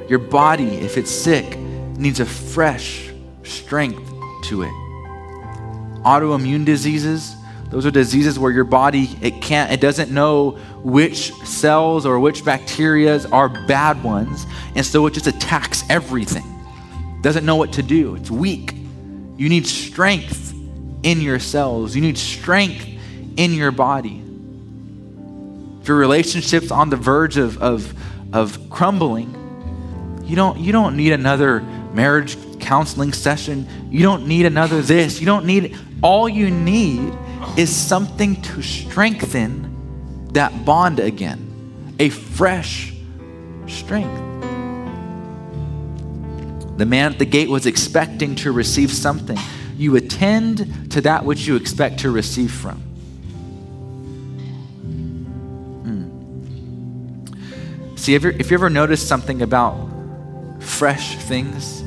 Your body, if it's sick, needs a fresh strength to it. Autoimmune diseases, those are diseases where your body it can't it doesn't know which cells or which bacterias are bad ones, and so it just attacks everything. Doesn't know what to do. It's weak. You need strength in your cells. You need strength in your body. If your relationship's on the verge of, of, of crumbling, you don't, you don't need another marriage counseling session. You don't need another this. You don't need, all you need is something to strengthen that bond again, a fresh strength. The man at the gate was expecting to receive something. You attend to that which you expect to receive from. Hmm. See, if, if you ever noticed something about fresh things,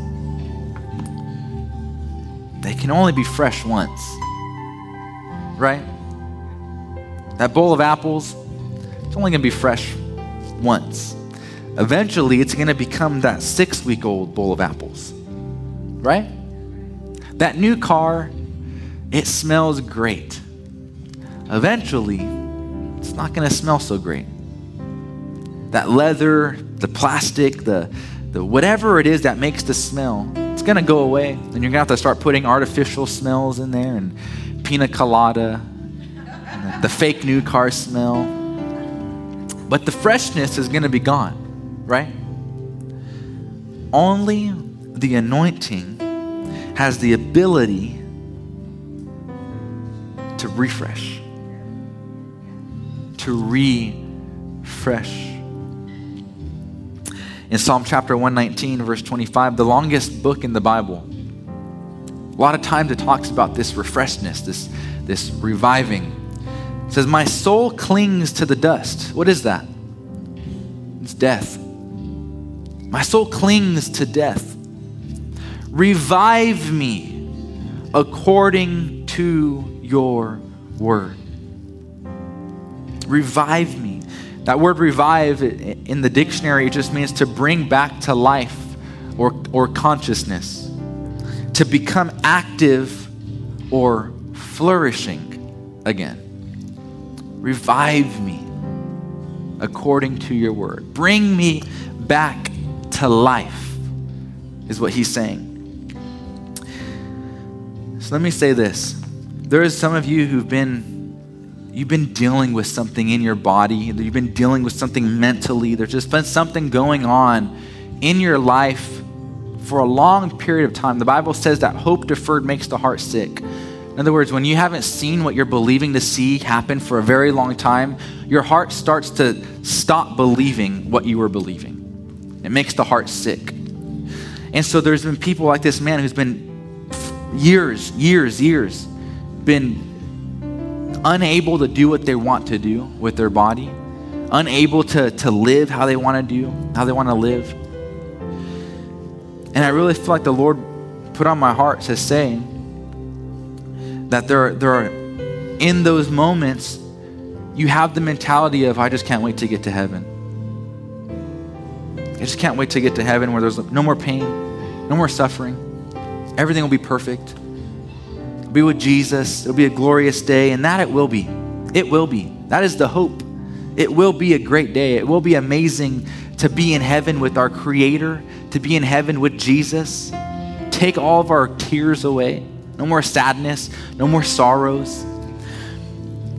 they can only be fresh once right? That bowl of apples, it's only going to be fresh once. eventually it's going to become that six week old bowl of apples, right? That new car, it smells great. Eventually, it's not going to smell so great. That leather, the plastic, the, the whatever it is that makes the smell, it's going to go away. And you're going to have to start putting artificial smells in there and pina colada, and the, fake new car smell. But the freshness is going to be gone, right? Only the anointing has the ability to refresh, to refresh. In Psalm chapter 119, verse 25, the longest book in the Bible, a lot of times it talks about this refreshness, this, this reviving. It says, My soul clings to the dust. What is that? It's death. My soul clings to death. Revive me according to your word. Revive me. That word revive in the dictionary just means to bring back to life or, or consciousness, to become active or flourishing again. Revive me according to your word. Bring me back to life, is what he's saying. So let me say this. There is some of you who've been you've been dealing with something in your body, you've been dealing with something mentally, there's just been something going on in your life for a long period of time. The Bible says that hope deferred makes the heart sick. In other words, when you haven't seen what you're believing to see happen for a very long time, your heart starts to stop believing what you were believing. It makes the heart sick. And so there's been people like this man who's been years, years, years, been unable to do what they want to do with their body, unable to, to live how they want to do, how they want to live. And I really feel like the Lord put on my heart to say that there, there are, in those moments, you have the mentality of, I just can't wait to get to heaven. I just can't wait to get to heaven where there's no more pain, no more suffering. Everything will be perfect be with Jesus. It'll be a glorious day, and that it will be. It will be. That is the hope. It will be a great day. It will be amazing to be in heaven with our Creator, to be in heaven with Jesus. Take all of our tears away. No more sadness, no more sorrows.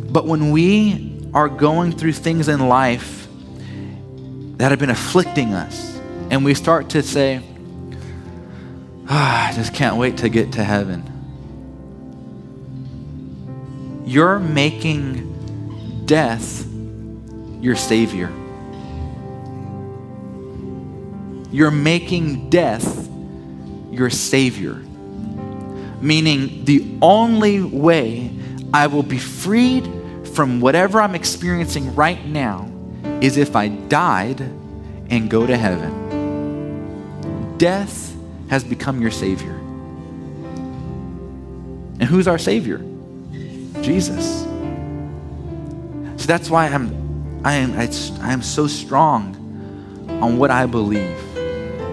But when we are going through things in life that have been afflicting us, and we start to say, oh, I just can't wait to get to heaven you're making death your Savior. You're making death your Savior. Meaning, the only way I will be freed from whatever I'm experiencing right now is if I died and go to heaven. Death has become your Savior. And who's our Savior? Jesus. So that's why I'm, I am, I am so strong on what I believe.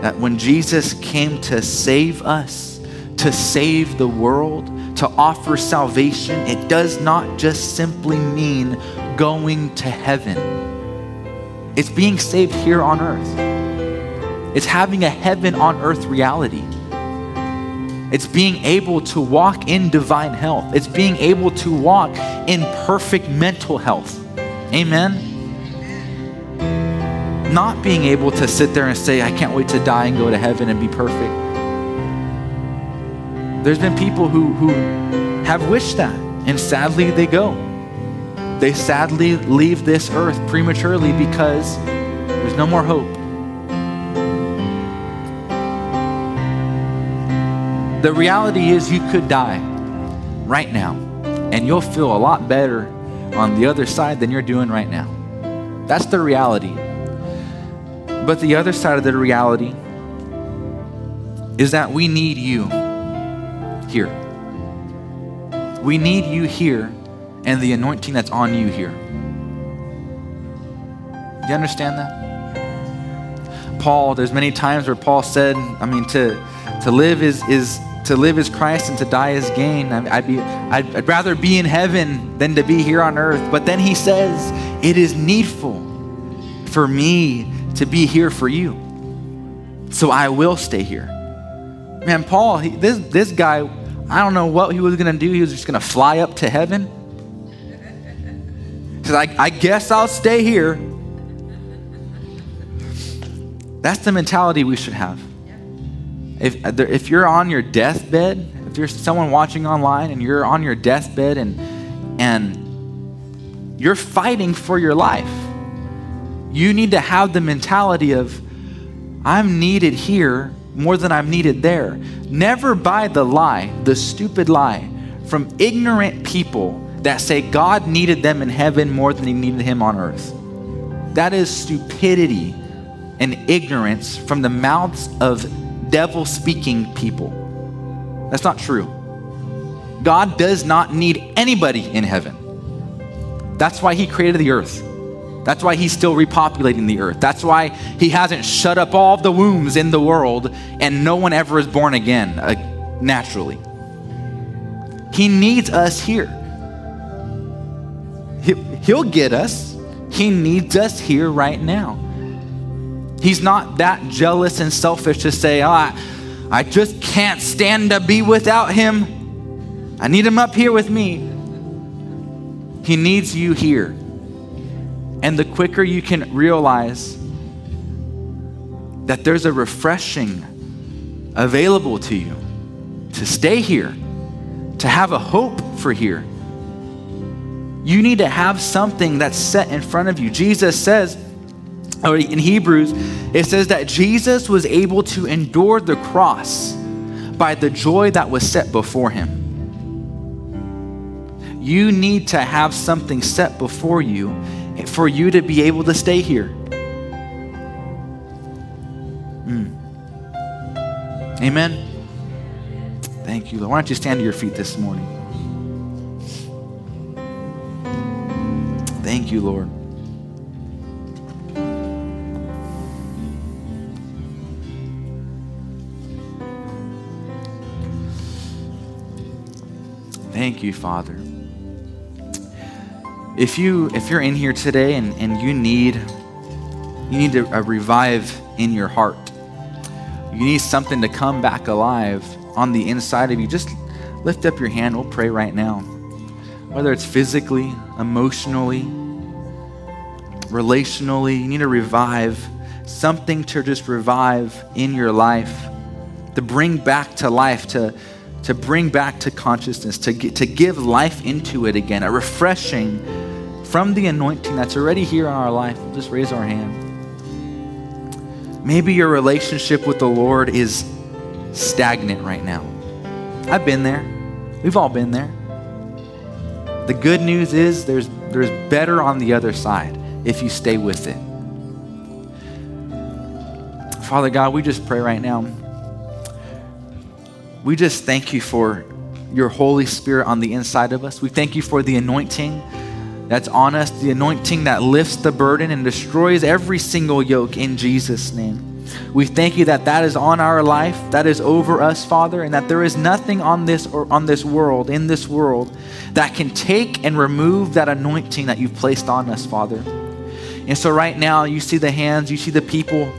That when Jesus came to save us, to save the world, to offer salvation, it does not just simply mean going to heaven. It's being saved here on earth. It's having a heaven on earth reality. It's being able to walk in divine health. It's being able to walk in perfect mental health. Amen. Not being able to sit there and say, I can't wait to die and go to heaven and be perfect. There's been people who, who have wished that, and sadly they go. They sadly leave this earth prematurely because there's no more hope. The reality is, you could die right now, and you'll feel a lot better on the other side than you're doing right now. That's the reality. But the other side of the reality is that we need you here. We need you here and the anointing that's on you here. Do you understand that? Paul, there's many times where Paul said, I mean, to, to live is, is to live is Christ and to die is gain. I'd, be, I'd, I'd rather be in heaven than to be here on earth. But then he says, it is needful for me to be here for you. So I will stay here. Man, Paul, he, this, this guy, I don't know what he was going to do. He was just going to fly up to heaven. Because I, I guess I'll stay here. That's the mentality we should have. If, uh, if you're on your deathbed, if you're someone watching online and you're on your deathbed and, and you're fighting for your life, you need to have the mentality of, I'm needed here more than I'm needed there. Never buy the lie, the stupid lie, from ignorant people that say God needed them in heaven more than he needed him on earth. That is stupidity and ignorance from the mouths of devil speaking people. That's not true. God does not need anybody in heaven. That's why he created the earth. That's why he's still repopulating the earth. That's why he hasn't shut up all the wombs in the world and no one ever is born again uh, naturally. He needs us here. He'll get us. He needs us here right now. He's not that jealous and selfish to say, oh, I, I just can't stand to be without him. I need him up here with me. He needs you here. And the quicker you can realize that there's a refreshing available to you to stay here, to have a hope for here, you need to have something that's set in front of you. Jesus says, in Hebrews, it says that Jesus was able to endure the cross by the joy that was set before him. You need to have something set before you for you to be able to stay here. Mm. Amen. Thank you, Lord. Why don't you stand to your feet this morning? Thank you, Lord. Thank you, Father. If you if you're in here today and, and you need you need a, a uh, revive in your heart. You need something to come back alive on the inside of you. Just lift up your hand. We'll pray right now. Whether it's physically, emotionally, relationally, you need to revive something to just revive in your life, to bring back to life, to to bring back to consciousness, to, to give life into it again, a refreshing from the anointing that's already here in our life. Just raise our hand. Maybe your relationship with the Lord is stagnant right now. I've been there. We've all been there. The good news is there's, there's better on the other side if you stay with it. Father God, we just pray right now we just thank you for your Holy Spirit on the inside of us. We thank you for the anointing that's on us, the anointing that lifts the burden and destroys every single yoke in Jesus' name. We thank you that that is on our life, that is over us, Father, and that there is nothing on this or on this world, in this world, that can take and remove that anointing that you've placed on us, Father. And so right now, you see the hands, you see the people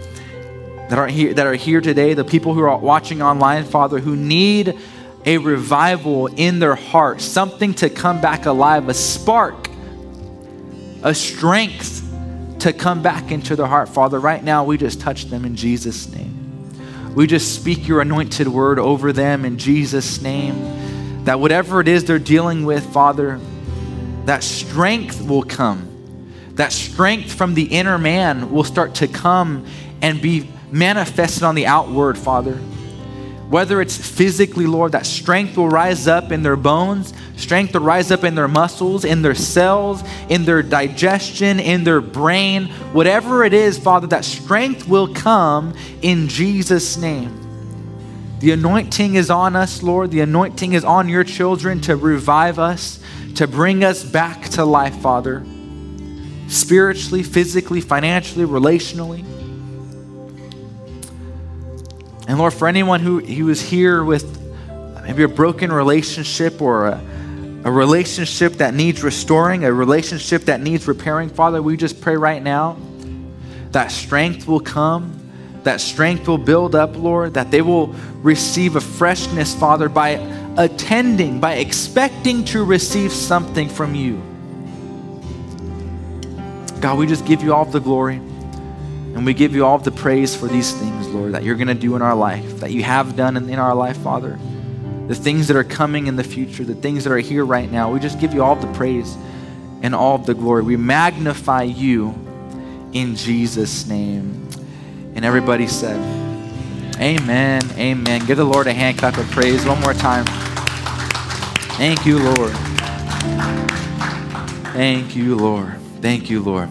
that are here that are here today, the people who are watching online, Father, who need a revival in their heart, something to come back alive, a spark, a strength to come back into their heart, Father. Right now, we just touch them in Jesus' name. We just speak your anointed word over them in Jesus' name. That whatever it is they're dealing with, Father, that strength will come. That strength from the inner man will start to come and be manifested on the outward, Father. Whether it's physically, Lord, that strength will rise up in their bones, strength will rise up in their muscles, in their cells, in their digestion, in their brain, whatever it is, Father, that strength will come in Jesus' name. The anointing is on us, Lord. The anointing is on your children to revive us, to bring us back to life, Father. Spiritually, physically, financially, relationally. And Lord, for anyone who, who is here with maybe a broken relationship or a, a relationship that needs restoring, a relationship that needs repairing, Father, we just pray right now that strength will come, that strength will build up, Lord, that they will receive a freshness, Father, by attending, by expecting to receive something from you. God, we just give you all the glory and we give you all the praise for these things, Lord, that you're going to do in our life, that you have done in, our life, Father. The things that are coming in the future, the things that are here right now, we just give you all the praise and all the glory. We magnify you in Jesus' name. And everybody said, Amen. Amen. Give the Lord a hand clap of praise one more time. Thank you, Lord. Thank you, Lord. Thank you, Lord.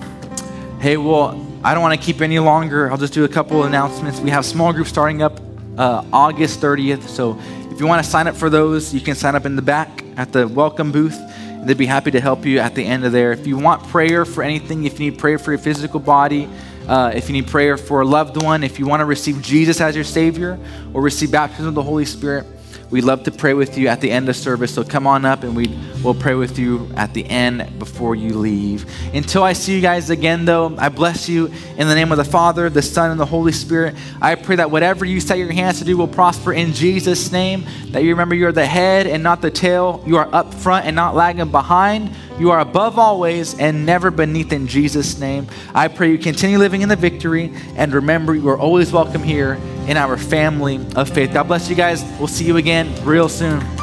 Hey, well, I don't want to keep any longer. I'll just do a couple announcements. We have small groups starting up uh, August 30th. So if you want to sign up for those, you can sign up in the back at the welcome booth. They'd be happy to help you at the end of there. If you want prayer for anything, if you need prayer for your physical body, uh, if you need prayer for a loved one, if you want to receive Jesus as your Savior or receive baptism of the Holy Spirit, We'd love to pray with you at the end of service. So come on up and we will pray with you at the end before you leave. Until I see you guys again, though, I bless you in the name of the Father, the Son, and the Holy Spirit. I pray that whatever you set your hands to do will prosper in Jesus' name. That you remember you're the head and not the tail. You are up front and not lagging behind. You are above always and never beneath in Jesus' name. I pray you continue living in the victory and remember you are always welcome here in our family of faith. God bless you guys. We'll see you again real soon.